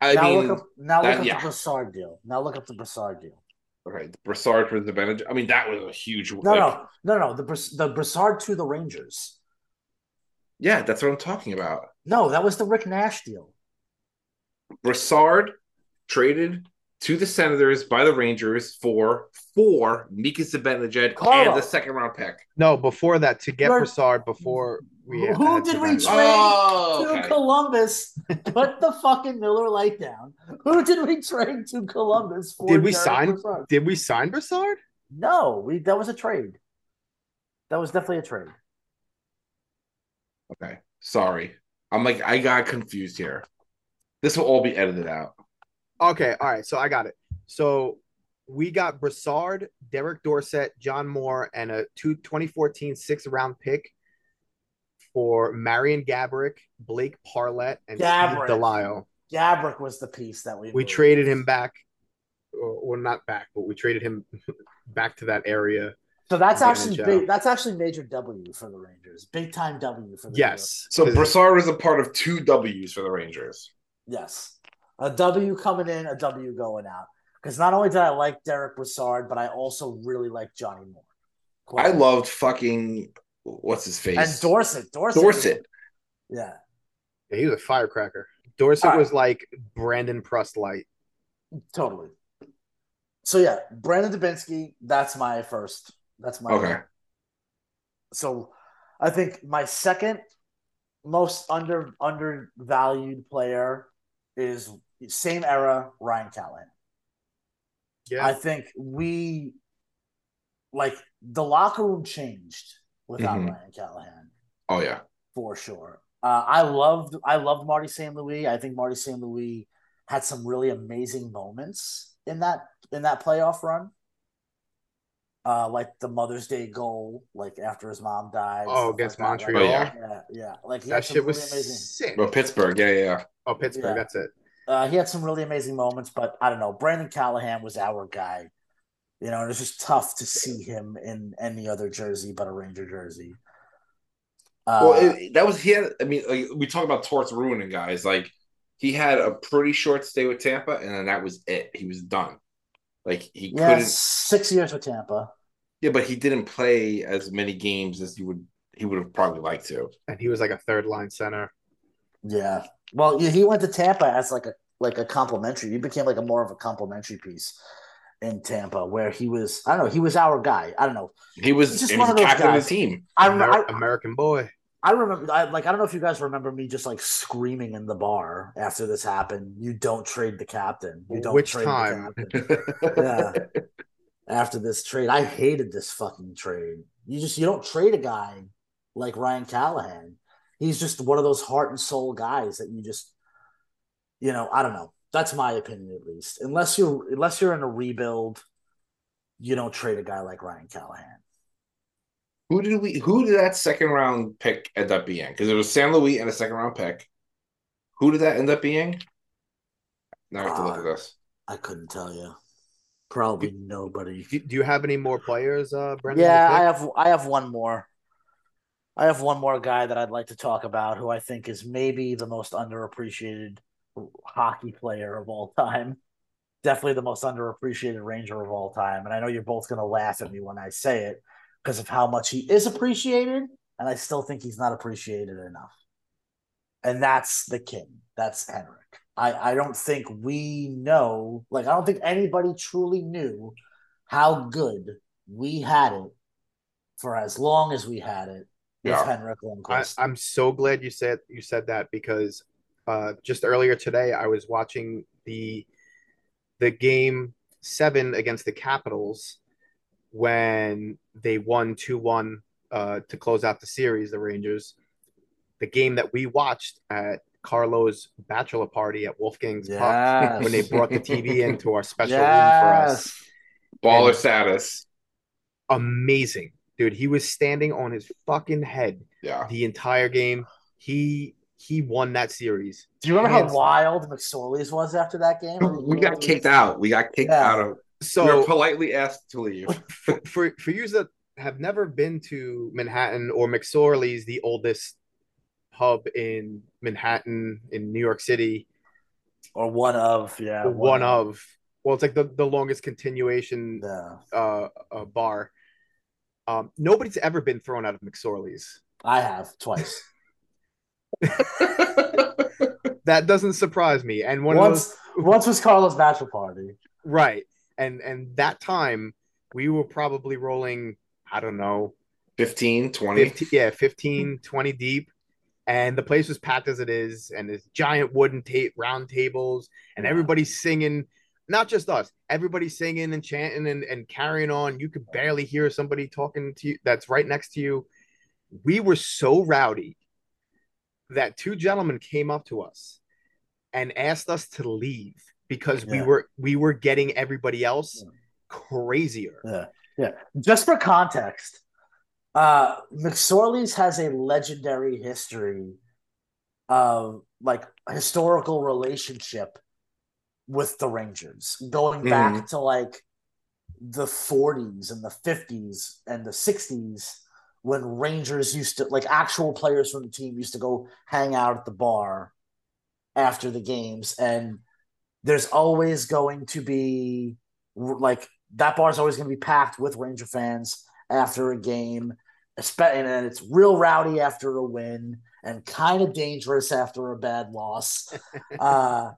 I now mean, look up now that- look up yeah. the Brassard deal. Now look up the Brassard deal. okay, Brassard for the Benedict. I mean, that was a huge. No, like- no, no, no. The the Brassard to the Rangers. Yeah, that's what I'm talking about. No, that was the Rick Nash deal. Brassard traded to the Senators by the Rangers for four Mika Zibanejad Carlo. and the second round pick. No, before that, to get You're- Brassard before we Who had did we trade? Oh, to okay. Columbus. Put the fucking Miller Lite down. Who did we trade to Columbus for? Did we Derek sign? Brassard? Did we sign Brassard? No, we that was a trade. That was definitely a trade. Okay, sorry. I'm like I got confused here. This will all be edited out. Okay, all right. So I got it. So we got Brassard, Derek Dorsett, John Moore, and a two, 2014 sixth round pick for Marian Gaborik, Blake Parlett, and Gaborik. Steve Delisle. Gabrick was the piece that we We moved. traded him back, or, well, not back, but we traded him back to that area. So that's actually big, that's actually major W for the Rangers. Big time W for the Yes. So Brassard was a part of two W's for the Rangers. Yes. A W coming in, a W going out. Because not only did I like Derek Brassard, but I also really like Johnny Moore. I loved fucking what's his face and Dorsett. Dorsett. Dorsett. Yeah. Yeah, he was a firecracker. Dorsett All right. was like Brandon Prust light. Totally. So yeah, Brandon Dubinsky, that's my first. That's my Okay. So I think my second most under undervalued player is same era Ryan Callahan. Yeah. I think we like the locker room changed without Mhm. Ryan Callahan Oh yeah. for sure. Uh, I loved I loved Marty St. Louis. I think Marty St. Louis had some really amazing moments in that in that playoff run. Uh, like the Mother's Day goal, like after his mom died. Oh, stuff against like that. Like, Montreal? yeah, yeah. Like that shit was really amazing. sick. Well, Pittsburgh. Yeah, yeah, yeah. Oh, Pittsburgh. Yeah. That's it. Uh, he had some really amazing moments, but I don't know. Brandon Callahan was our guy. You know, and it's just tough to see him in any other jersey but a Ranger jersey. Uh, well, it, that was he had. I mean, like, we talk about torts ruining guys. Like he had a pretty short stay with Tampa, and then that was it. He was done. Like he yeah, couldn't. six years with Tampa. Yeah, but he didn't play as many games as he would. He would have probably liked to. And he was like a third line center. Yeah. Well, he went to Tampa as like a like a complimentary. He became like a more of a complimentary piece in Tampa, where he was. I don't know. He was our guy. I don't know. He was, He's just he one of those captain of guys. the team. I Amer- remember. I, American boy. I remember. I, like I don't know if you guys remember me just like screaming in the bar after this happened. You don't trade the captain. You don't Which trade time? The captain. yeah. After this trade, I hated this fucking trade. You just you don't trade a guy like Ryan Callahan. He's just one of those heart and soul guys that you just, you know, I don't know. That's my opinion at least. Unless you're unless you're in a rebuild, you don't trade a guy like Ryan Callahan. Who did we? Who did that second round pick end up being? Because it was St. Louis and a second round pick. Who did that end up being? Now I have to look Uh, at this. I couldn't tell you. Probably nobody. Do, do you have any more players, uh, Brendan? Yeah, I have I have one more. I have one more guy that I'd like to talk about who I think is maybe the most underappreciated hockey player of all time. Definitely the most underappreciated Ranger of all time. And I know you're both going to laugh at me when I say it because of how much he is appreciated. And I still think he's not appreciated enough. And that's the king. That's Henrik. I, I don't think we know, like, I don't think anybody truly knew how good we had it for as long as we had it with Yeah. Henrik I, Lundqvist. I'm so glad you said you said that because uh, just earlier today I was watching the the game seven against the Capitals when they won two one uh, to close out the series. The Rangers, the game that we watched at Carlo's bachelor party at Wolfgang's Puck Yes. when they brought the TV into our special room for us. Baller and- status. amazing, dude. He was standing on his fucking head Yeah. the entire game. He he won that series. Do you remember how wild McSorley's was after that game? We got kicked out. We got kicked Yeah. out of. We were So politely asked to leave. for, for for you that have never been to Manhattan or McSorley's, the oldest pub in Manhattan in New York City, Or one of, yeah. one of well, it's like the, the longest continuation Yeah. uh, uh bar. Um, nobody's ever been thrown out of McSorley's. I have twice. That doesn't surprise me. And one of those once, once was Carlos' bachelor party. right, and and that time we were probably rolling. I don't know, 15, 20. 15, yeah, 15, 20 deep. And the place was packed as it is, and there's giant wooden tape round tables, and everybody's singing. Not just us, everybody's singing and chanting and, and carrying on. You could barely hear somebody talking to you that's right next to you. We were so rowdy that two gentlemen came up to us and asked us to leave because we were we were getting everybody else crazier. Yeah. Yeah. Just for context, uh McSorley's has a legendary history of like historical relationship with the Rangers going back to like the 40s and the 50s and the 60s when Rangers used to like actual players from the team used to go hang out at the bar after the games and there's always going to be like that bar is always going to be packed with Ranger fans after a game, and it's real rowdy after a win and kind of dangerous after a bad loss. uh,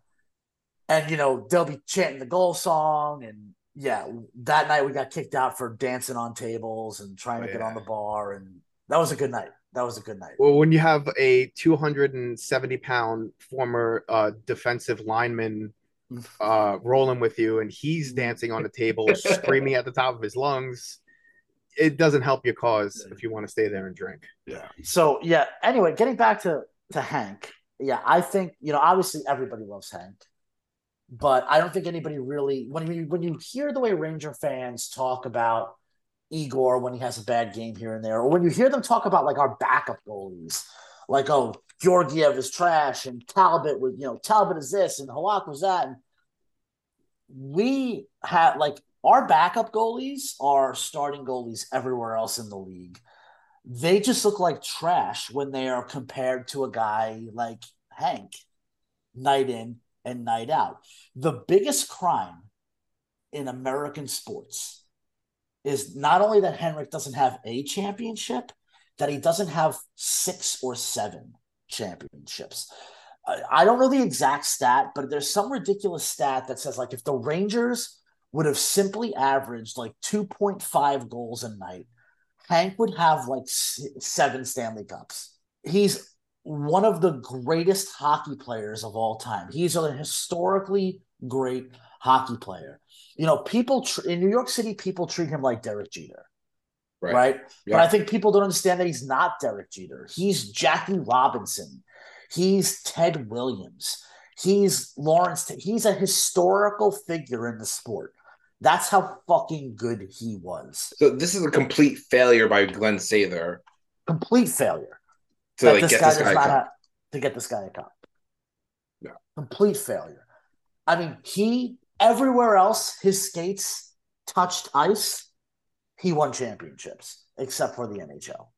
and you know they'll be chanting the goal song, and yeah, that night we got kicked out for dancing on tables and trying to Oh, get yeah. on the bar, and that was a good night. That was a good night. Well, when you have a 270 pound former uh, defensive lineman uh, rolling with you and he's dancing on the table, screaming at the top of his lungs, it doesn't help your cause if you want to stay there and drink. Yeah. So yeah. Anyway, getting back to to Hank. Yeah, I think you know. Obviously, everybody loves Hank, but I don't think anybody really when you when you hear the way Ranger fans talk about Igor when he has a bad game here and there, or when you hear them talk about like our backup goalies, like oh Georgiev is trash and Talbot was you know Talbot is this and Halak was that, and we had like our backup goalies are starting goalies everywhere else in the league. They just look like trash when they are compared to a guy like Hank, night in and night out. The biggest crime in American sports is not only that Henrik doesn't have a championship, that he doesn't have six or seven championships. I- don't know the exact stat, but there's some ridiculous stat that says like if the Rangers would have simply averaged like 2.5 goals a night, Hank would have like seven Stanley Cups. He's one of the greatest hockey players of all time. He's a historically great hockey player. You know, people tr- in New York City, people treat him like Derek Jeter, Right. right? Yeah. But I think people don't understand that he's not Derek Jeter. He's Jackie Robinson. He's Ted Williams. He's Lawrence. He's a historical figure in the sport. That's how fucking good he was. So this is a complete failure by Glenn Sather Complete failure. to like this get guy this guy. have to get this guy a cup. Yeah. Complete failure. I mean, he everywhere else his skates touched ice, he won championships except for the NHL.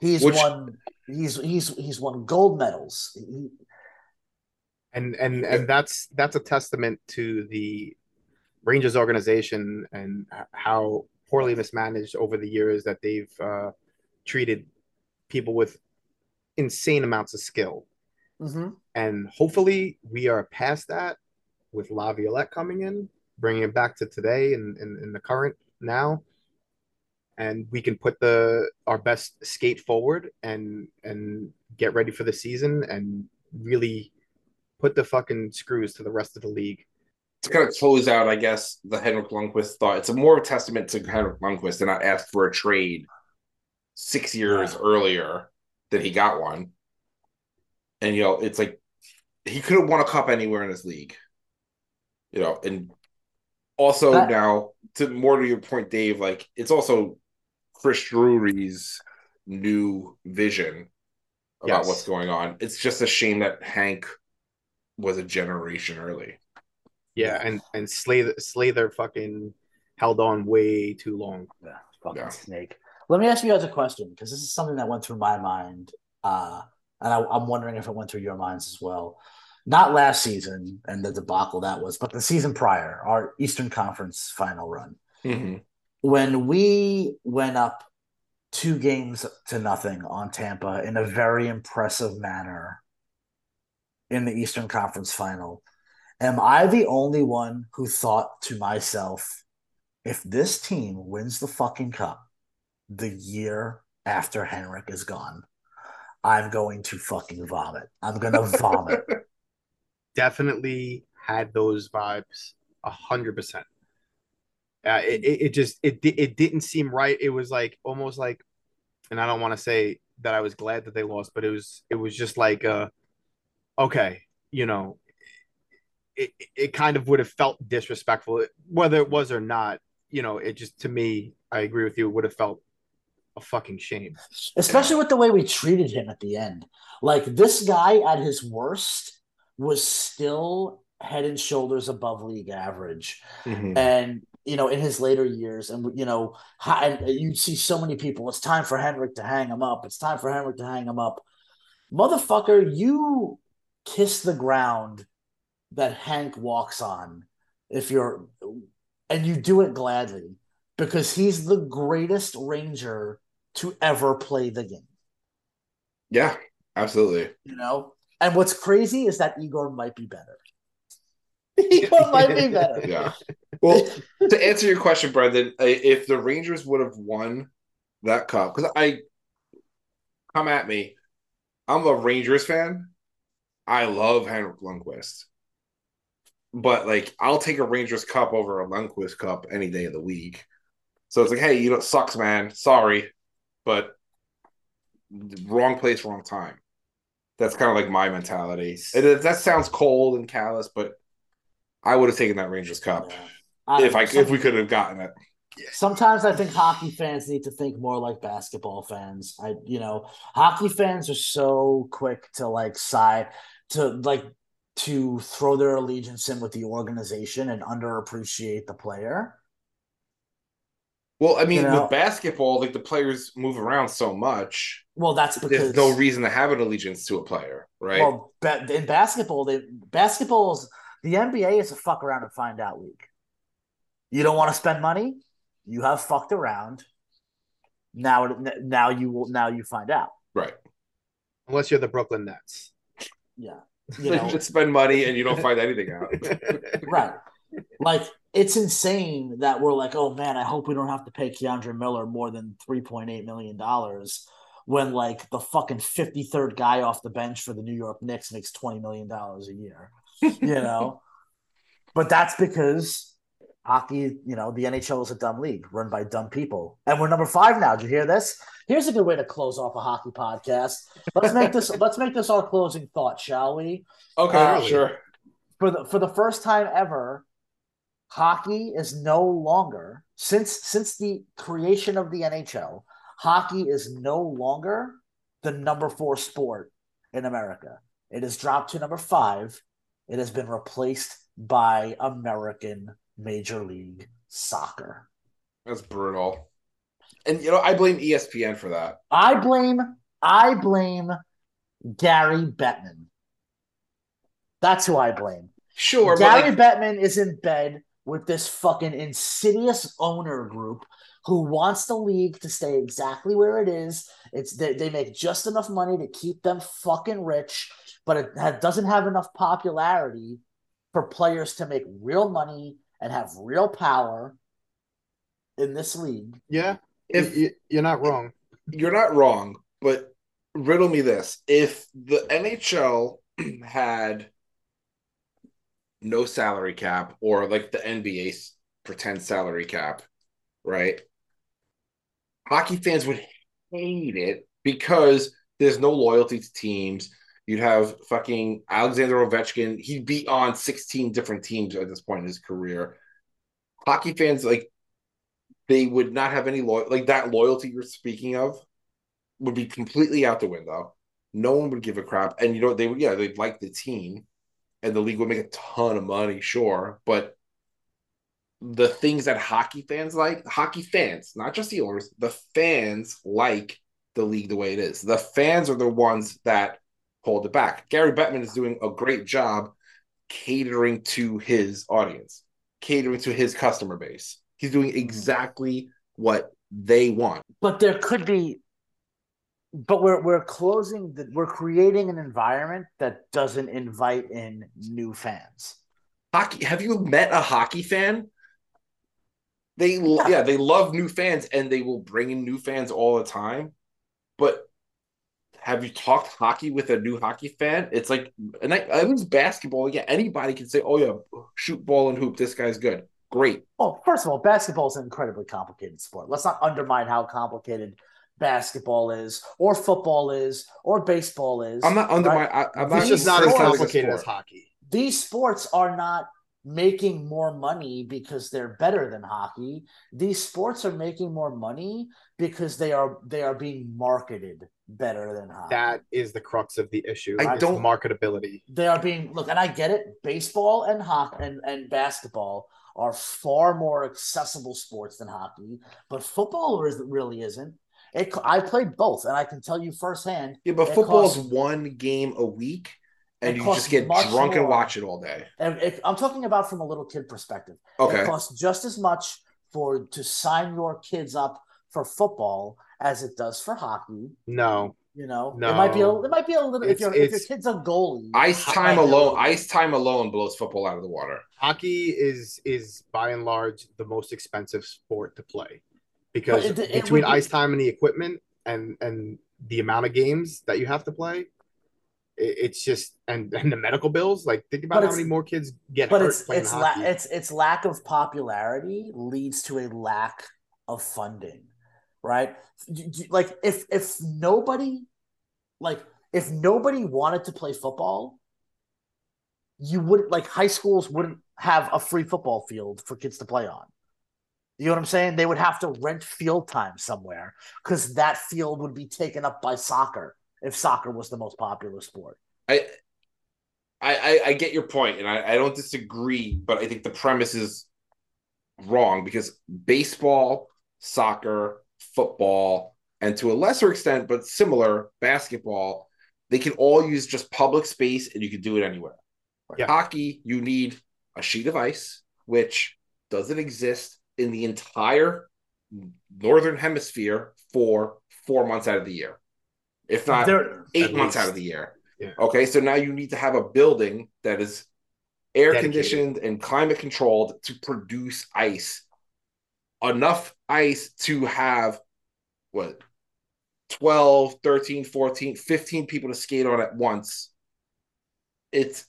He's Which- won. He's he's he's won gold medals. He, and and and that's that's a testament to the Rangers organization and how poorly mismanaged over the years that they've uh, treated people with insane amounts of skill. Mhm. And hopefully, we are past that with Laviolette coming in, bringing it back to today and in, in the current now. And we can put the our best skate forward and and get ready for the season and really put the fucking screws to the rest of the league. to kind of close out, I guess, the Henrik Lundqvist thought, it's a more of a testament to Henrik Lundqvist and not ask for a trade six years Yeah. earlier that he got one. And you know, it's like he could have won a cup anywhere in this league. You know, and Also, That- now to more to your point, Dave, like it's also Chris Drury's new vision about Yes. what's going on. It's just a shame that Hank was a generation early. Yeah, and and Slather Slather fucking held on way too long. Yeah, fucking Yeah. snake. Let me ask you guys a question because this is something that went through my mind, uh, and I, I'm wondering if it went through your minds as well. Not last season and the debacle that was, but the season prior, our Eastern Conference final run, mm-hmm. when we went up two games to nothing on Tampa in a very impressive manner in the Eastern Conference final. Am I the only one who thought to myself, if this team wins the fucking cup the year after Henrik is gone, I'm going to fucking vomit. I'm gonna vomit. Definitely had those vibes a hundred percent. Uh, it, it just it it didn't seem right. It was like almost like, and I don't want to say that I was glad that they lost, but it was it was just like uh, okay, you know, it it kind of would have felt disrespectful, whether it was or not. You know, it just to me, I agree with you. It would have felt a fucking shame. Especially with the way we treated him at the end. Like this guy at his worst was still head and shoulders above league average. Mhm. and you know in his later years and you know you see so many people it's time for henrik to hang him up it's time for henrik to hang him up motherfucker you kiss the ground that hank walks on if you're and you do it gladly because he's the greatest ranger to ever play the game Yeah, absolutely. you know and what's crazy is that igor might be better igor might be better Yeah. Well, to answer your question, Brendan, if the Rangers would have won that cup, because I come at me, I'm a Rangers fan. I love Henrik Lundqvist, but like I'll take a Rangers cup over a Lundqvist cup any day of the week. So it's like, hey, you know, it sucks, man. Sorry, but wrong place, wrong time. That's kind of like my mentality. It- that sounds cold and callous, but I would have taken that Rangers cup Yeah. if I if we could have gotten it. Sometimes I think hockey fans need to think more like basketball fans. I, you know, hockey fans are so quick to like side to like to throw their allegiance in with the organization and underappreciate the player. Well, I mean, You know- with basketball, like the players move around so much. Well, that's because There's no reason to have an allegiance to a player, right? Well, ba- in basketball, they basketball's the NBA is a fuck around and find out league. You don't want to spend money, you have fucked around. Now, now you will. Now you find out. right. Unless you're the Brooklyn Nets. Yeah, You you just spend money and you don't find anything out. right? Like it's insane that we're like, oh man, I hope we don't have to pay K'Andre Miller more than three point eight million dollars when like the fucking fifty third guy off the bench for the New York Knicks makes twenty million dollars a year, you know. but that's because hockey, you know, the NHL is a dumb league run by dumb people, and we're number five now. Did you hear this? Here's a good way to close off a hockey podcast. Let's make this. let's make this our closing thought, shall we? Okay, Uh, sure. for the for the first time ever, hockey is no longer since since the creation of the NHL, hockey is no longer the number four sport in America. It has dropped to number five. It has been replaced by American Major League Soccer. That's brutal. And you know, I blame ESPN for that. I blame I blame Gary Bettman. That's who I blame. Sure, Gary like, Bettman is in bed with this fucking insidious owner group who wants the league to stay exactly where it is. It's they, they make just enough money to keep them fucking rich, but it ha- doesn't have enough popularity for players to make real money and have real power in this league. Yeah, if you, you're not wrong. you're not wrong, but riddle me this: if the NHL had no salary cap, or like the NBA pretend salary cap, right? Hockey fans would hate it because there's no loyalty to teams. You'd have fucking Alexander Ovechkin. He'd be on 16 different teams at this point in his career. hockey fans like they would not have any loyalty. like that loyalty you're speaking of would be completely out the window. No one would give a crap, and you know they would yeah they'd like the team, and the league would make a ton of money, sure, but the things that hockey fans like, hockey fans, not just the owners, the fans like the league the way it is. The fans are the ones that hold it back. Gary Bettman is doing a great job catering to his audience, catering to his customer base. He's doing exactly what they want. But there could be but we're we're closing the we're creating an environment that doesn't invite in new fans. Hockey have you met a hockey fan? They yeah. yeah, they love new fans and they will bring in new fans all the time. But have you talked hockey with a new hockey fan? It's like, and I, I was basketball. Yeah, anybody can say, "Oh yeah, shoot ball and hoop. This guy's good." Great. Well, first of all, basketball is an incredibly complicated sport. Let's not undermine how complicated basketball is, or football is, or baseball is. I'm not undermining. Right? I'm not just not as complicated as hockey. These sports are not making more money because they're better than hockey. These sports are making more money because they are they are being marketed better than hockey. That is the crux of the issue. I don't marketability. They are being look, and I get it. Baseball and hockey and, and basketball are far more accessible sports than hockey, but football really isn't. It, I played both, and I can tell you firsthand. Yeah, but football's costs, one game a week, and you just get drunk more. and watch it all day. And if, I'm talking about from a little kid perspective. Okay, it costs just as much for to sign your kids up for football as it does for hockey. No. You know, no. it might be a it might be a little if, if your kid's a goalie. Ice time alone, ice time alone blows football out of the water. Hockey is is by and large the most expensive sport to play because it, it between ice time and the equipment and and the amount of games that you have to play, it's just and and the medical bills. Like think about how many more kids get but hurt it's, playing it's hockey. La- it's it's lack of popularity leads to a lack of funding right? Like if if nobody like if nobody wanted to play football, you wouldn't like high schools wouldn't have a free football field for kids to play on. You know what I'm saying? They would have to rent field time somewhere because that field would be taken up by soccer if soccer was the most popular sport. I I, I get your point, and I, I don't disagree, but I think the premise is wrong because baseball, soccer, football, and to a lesser extent, but similar, basketball, they can all use just public space and you can do it anywhere. Yeah. Hockey, you need a sheet of ice, which doesn't exist in the entire northern hemisphere for four months out of the year, if not there, eight months least. out of the year. Yeah. Okay, so now you need to have a building that is air Dedicated. conditioned and climate controlled to produce ice enough ice to have what 12 13 14 15 people to skate on at once it's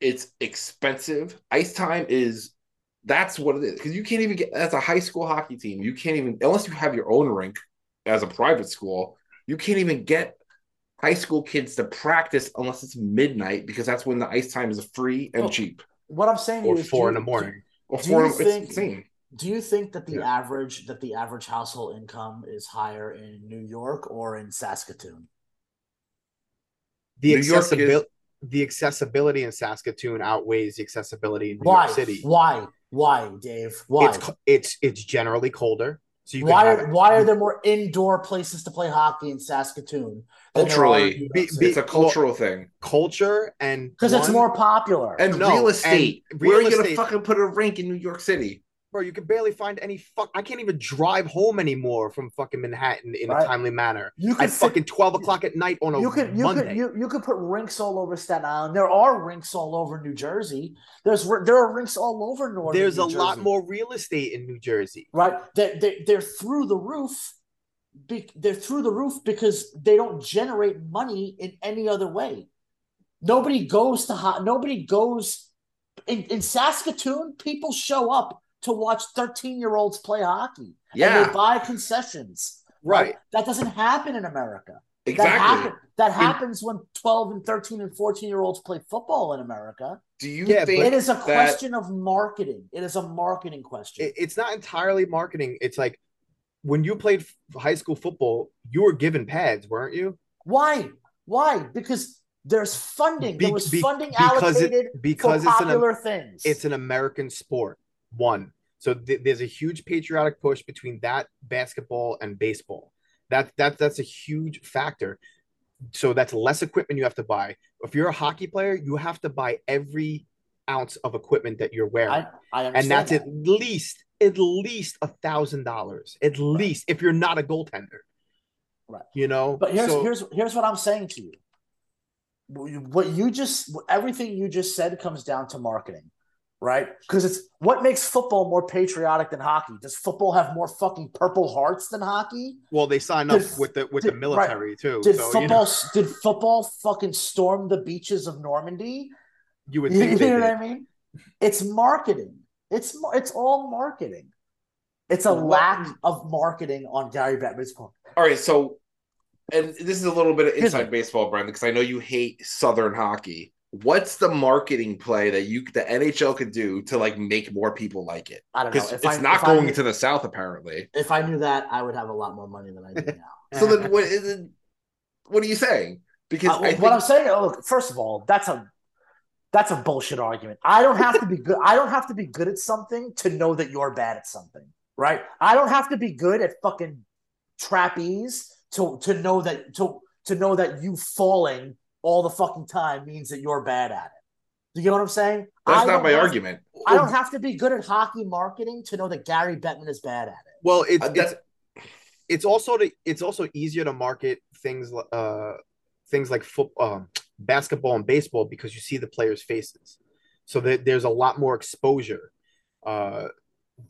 it's expensive ice time is that's what it is because you can't even get as a high school hockey team you can't even unless you have your own rink as a private school you can't even get high school kids to practice unless it's midnight because that's when the ice time is free and well, cheap what i'm saying or is four in the morning or four it's think, insane do you think that the yeah. average that the average household income is higher in New York or in Saskatoon? The accessibility the accessibility in Saskatoon outweighs the accessibility in New Why? York City. Why? Why, Dave? Why? It's it's it's generally colder. So why are why are there more indoor places to play hockey in Saskatoon? Culturally, be, be, it's a cultural well, thing. Culture and because it's more popular and no, real estate. And real Where are you going to fucking put a rink in New York City? Bro, you can barely find any fuck. I can't even drive home anymore from fucking Manhattan in right. a timely manner. You can at fit, fucking twelve o'clock at night on a you could, you Monday. Could, you, you could put rinks all over Staten Island. There are rinks all over New Jersey. There's there are rinks all over North. There's New a Jersey. lot more real estate in New Jersey. Right, they, they, they're through the roof. Be, they're through the roof because they don't generate money in any other way. Nobody goes to hot. Nobody goes in, in Saskatoon. People show up to watch 13 year olds play hockey. Yeah. And they buy concessions. Right. That doesn't happen in America. That, Exactly. happen, that happens when 12 and 13 and 14 year olds play football in America. Do you Yeah, think It is a question of marketing. It is a marketing question. It- it's not entirely marketing. It's like when you played f- high school football, you were given pads, weren't you? Why? Why? Because there's funding. Be- there was be- funding because it- allocated because for it's an popular things. it's an American sport. One. So th- there's a huge patriotic push between that basketball and baseball. That that that's a huge factor. So that's less equipment you have to buy. If you're a hockey player, you have to buy every ounce of equipment that you're wearing, I, I understand and that's that. at least at least a thousand dollars. At least if you're not a goaltender, Right. You know. But here's So- here's here's what I'm saying to you. What you just everything you just said comes down to marketing, right? Because it's what makes football more patriotic than hockey. Does football have more fucking purple hearts than hockey? well, they sign up Did- with the with the did- military too. Did so football you, know, did football fucking storm the beaches of Normandy? you would You, think you, know what. I mean? It's marketing. It's it's all marketing. It's a What- lack of marketing on Gary Bettman's part. All right, so and this is a little bit of inside baseball, Brendan, because I know you hate Southern hockey. What's the marketing play that you the NHL could do to like make more people like it? I don't know. If it's I, not going knew- to the South, apparently. If I knew that, I would have a lot more money than I do now. So then, what is it? What are you saying? Because Uh, I what I'm saying, oh, look, first of all, that's a that's a bullshit argument. I don't have to be good. I don't have to be good at something to know that you're bad at something, right? I don't have to be good at fucking trapeze to to know that to to know that you falling all the fucking time means that you're bad at it. Do you get what I'm saying? that's I not my have- argument. I don't have to be good at hockey marketing to know that Gary Bettman is bad at it. Well, it's Uh, it's it's also to, it's also easier to market things uh things like foot um, basketball and baseball because you see the players' faces, so that there's a lot more exposure. Uh,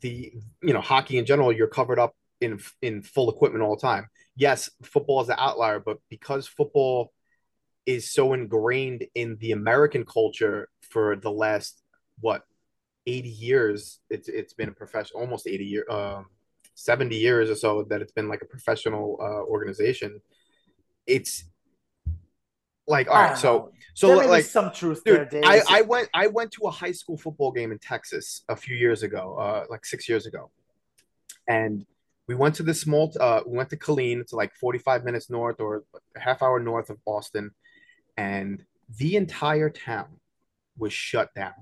the you know hockey in general, you're covered up in in full equipment all the time. Yes, football is the outlier, but because football is so ingrained in the American culture for the last what 80 years, it's it's been a profession almost 80 year um 70 years or so that it's been like a professional uh, organization. It's like all right, so know. so there like some truth dude, Dave. I, I went I went to a high school football game in Texas a few years ago, uh, like six years ago, and we went to this small. Uh, we went to Killeen. It's like forty five minutes north or a half hour north of Austin, and the entire town was shut down.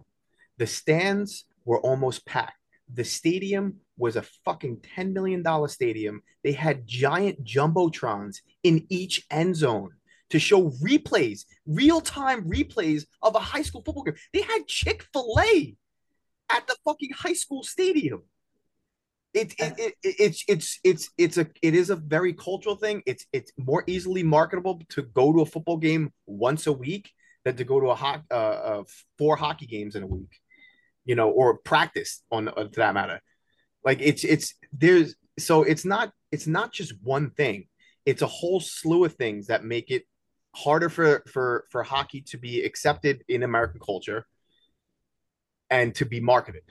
The stands were almost packed. The stadium was a fucking ten million dollar stadium. They had giant jumbotrons in each end zone to show replays, real time replays of a high school football game. They had Chick fil A at the fucking high school stadium. It, it, it, it, it's it's it's it's a it is a very cultural thing. It's it's more easily marketable to go to a football game once a week than to go to a hot uh, uh four hockey games in a week, you know, or practice on uh, to that matter. Like it's it's there's so it's not it's not just one thing. It's a whole slew of things that make it harder for for for hockey to be accepted in American culture and to be marketed.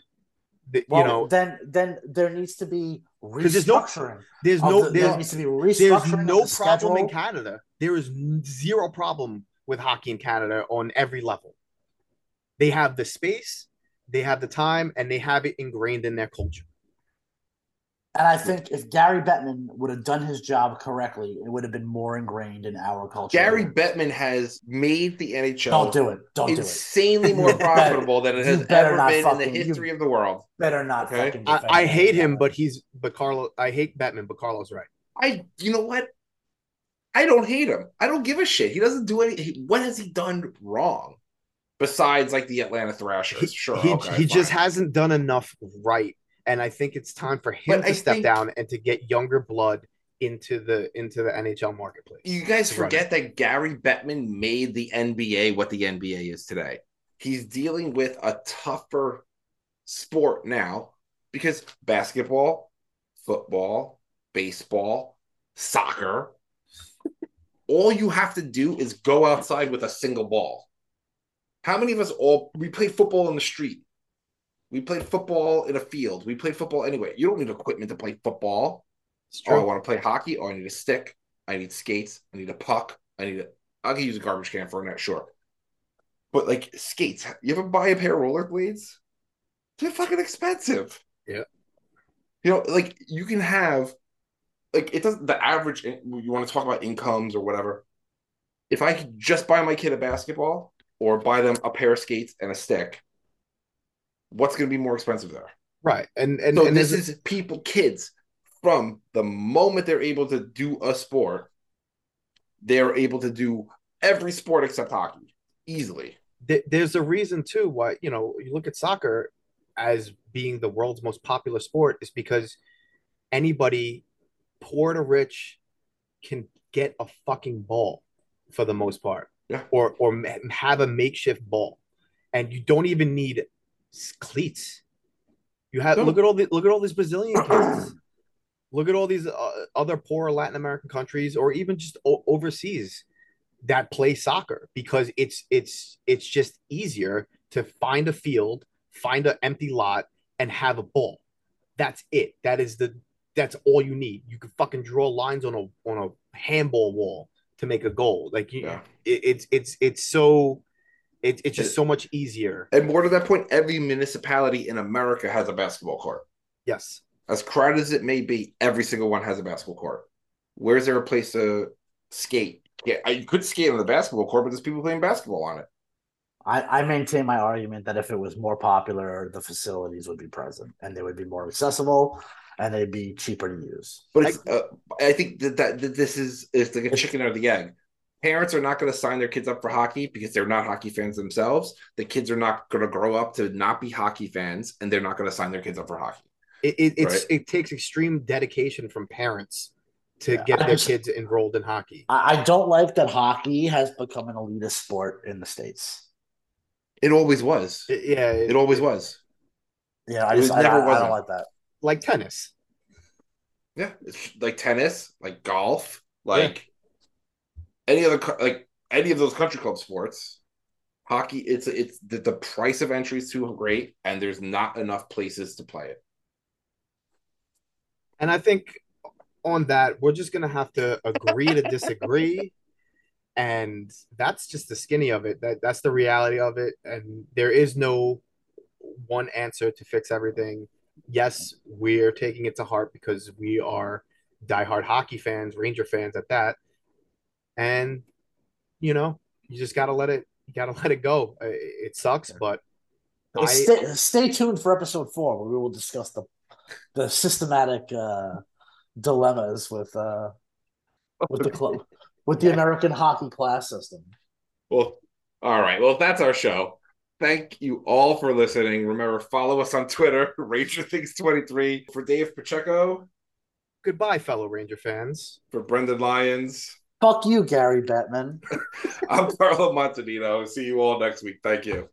The- well, you know, then then there needs to be 'Cause there's no- restructuring. there's no the- there needs to be restructuring there's no the problem in. Canada. There is zero problem with hockey in Canada on every level. They have the space, they have the time, and they have it ingrained in their culture. And I think if Gary Bettman would have done his job correctly, it would have been more ingrained in our culture. Gary Bettman has made the NHL don't do it. Don't do it. insanely more You better- profitable than it has ever not been in the history of the world. Better not Okay. fucking. I, defend I hate him, but he's but Carlo. I hate Bettman, but Carlos right. I, you know what? I don't hate him. I don't give a shit. He doesn't do any. he- What has he done wrong? Besides, like the Atlanta Thrashers, He, sure. he, okay, he just hasn't done enough right, and I think it's time for him But to I step down and to get younger blood into the into the NHL marketplace. You guys forget that Gary Bettman made the NBA what the NBA is today. He's dealing with a tougher sport now because basketball, football, baseball, soccer, all you have to do is go outside with a single ball. How many of us all we play football in the street? We played football in a field. We played football anyway. You don't need equipment to play football. It's Oh, I want to play hockey. Oh, I need a stick. I need skates, I need a puck, I need a I can use a garbage can for a net, sure. But like skates, you ever buy a pair of rollerblades? They're fucking expensive. Yeah. You know, like you can have like it doesn't the average you want to talk about incomes or whatever. If I could just buy my kid a basketball or buy them a pair of skates and a stick, what's going to be more expensive there? Right. And and, so and this is people, kids, from the moment they're able to do a sport, they're able to do every sport except hockey easily. there's a reason too why you know you look at soccer as being the world's most popular sport is because anybody poor to rich can get a fucking ball for the most part Yeah. or or have a makeshift ball and you don't even need cleats you have No. look at all the look at all these brazilian kids look at all these uh, other poor latin american countries or even just o- overseas that play soccer because it's it's it's just easier to find a field, find an empty lot, and have a ball. That's it. That is the that's all you need. You can fucking draw lines on a on a handball wall to make a goal. Like you, Yeah. it, it's it's it's so it, it's just so much easier. And more to that point, every municipality in America has a basketball court. Yes. As crowded as it may be, every single one has a basketball court. Where's there a place to skate? Yeah, you could skate on the basketball court, but there's people playing basketball on it. I, I maintain my argument that if it was more popular, the facilities would be present and they would be more accessible and they'd be cheaper to use. But it's, uh, I think that, that that this is it's like a chicken or the egg. Parents are not going to sign their kids up for hockey because they're not hockey fans themselves. The kids are not going to grow up to not be hockey fans, and they're not going to sign their kids up for hockey. It it, it's, Right. it takes extreme dedication from parents to Yeah. get I their just- kids enrolled in hockey. I, I don't like that hockey has become an elitist sport in the States. It always was. It- yeah, It always was. Yeah, I just I, never I, I wasn't. don't like that. like tennis. Yeah, it's like tennis, like golf, like any other like any of those country club sports. Hockey, it's it's the, the price of entry is too great, and there's not enough places to play it. And I think on that, we're just gonna have to agree to disagree. And that's just the skinny of it. That that's the reality of it. And there is no one answer to fix everything. Yes, we're taking it to heart because we are diehard hockey fans, Ranger fans at that. And you know, you just gotta let it you gotta let it go. Uh, It sucks, but I- stay, stay tuned for episode four where we will discuss the the systematic uh, dilemmas with uh, with the club with the American hockey class system. Well, all right. Well, that's our show. Thank you all for listening. Remember, follow us on Twitter, Ranger Things 23. For Dave Pacheco, goodbye, fellow Ranger fans. for Brendan Lyons, Fuck you, Gary Bettman. I'm Carlo Montanino. See you all next week. Thank you.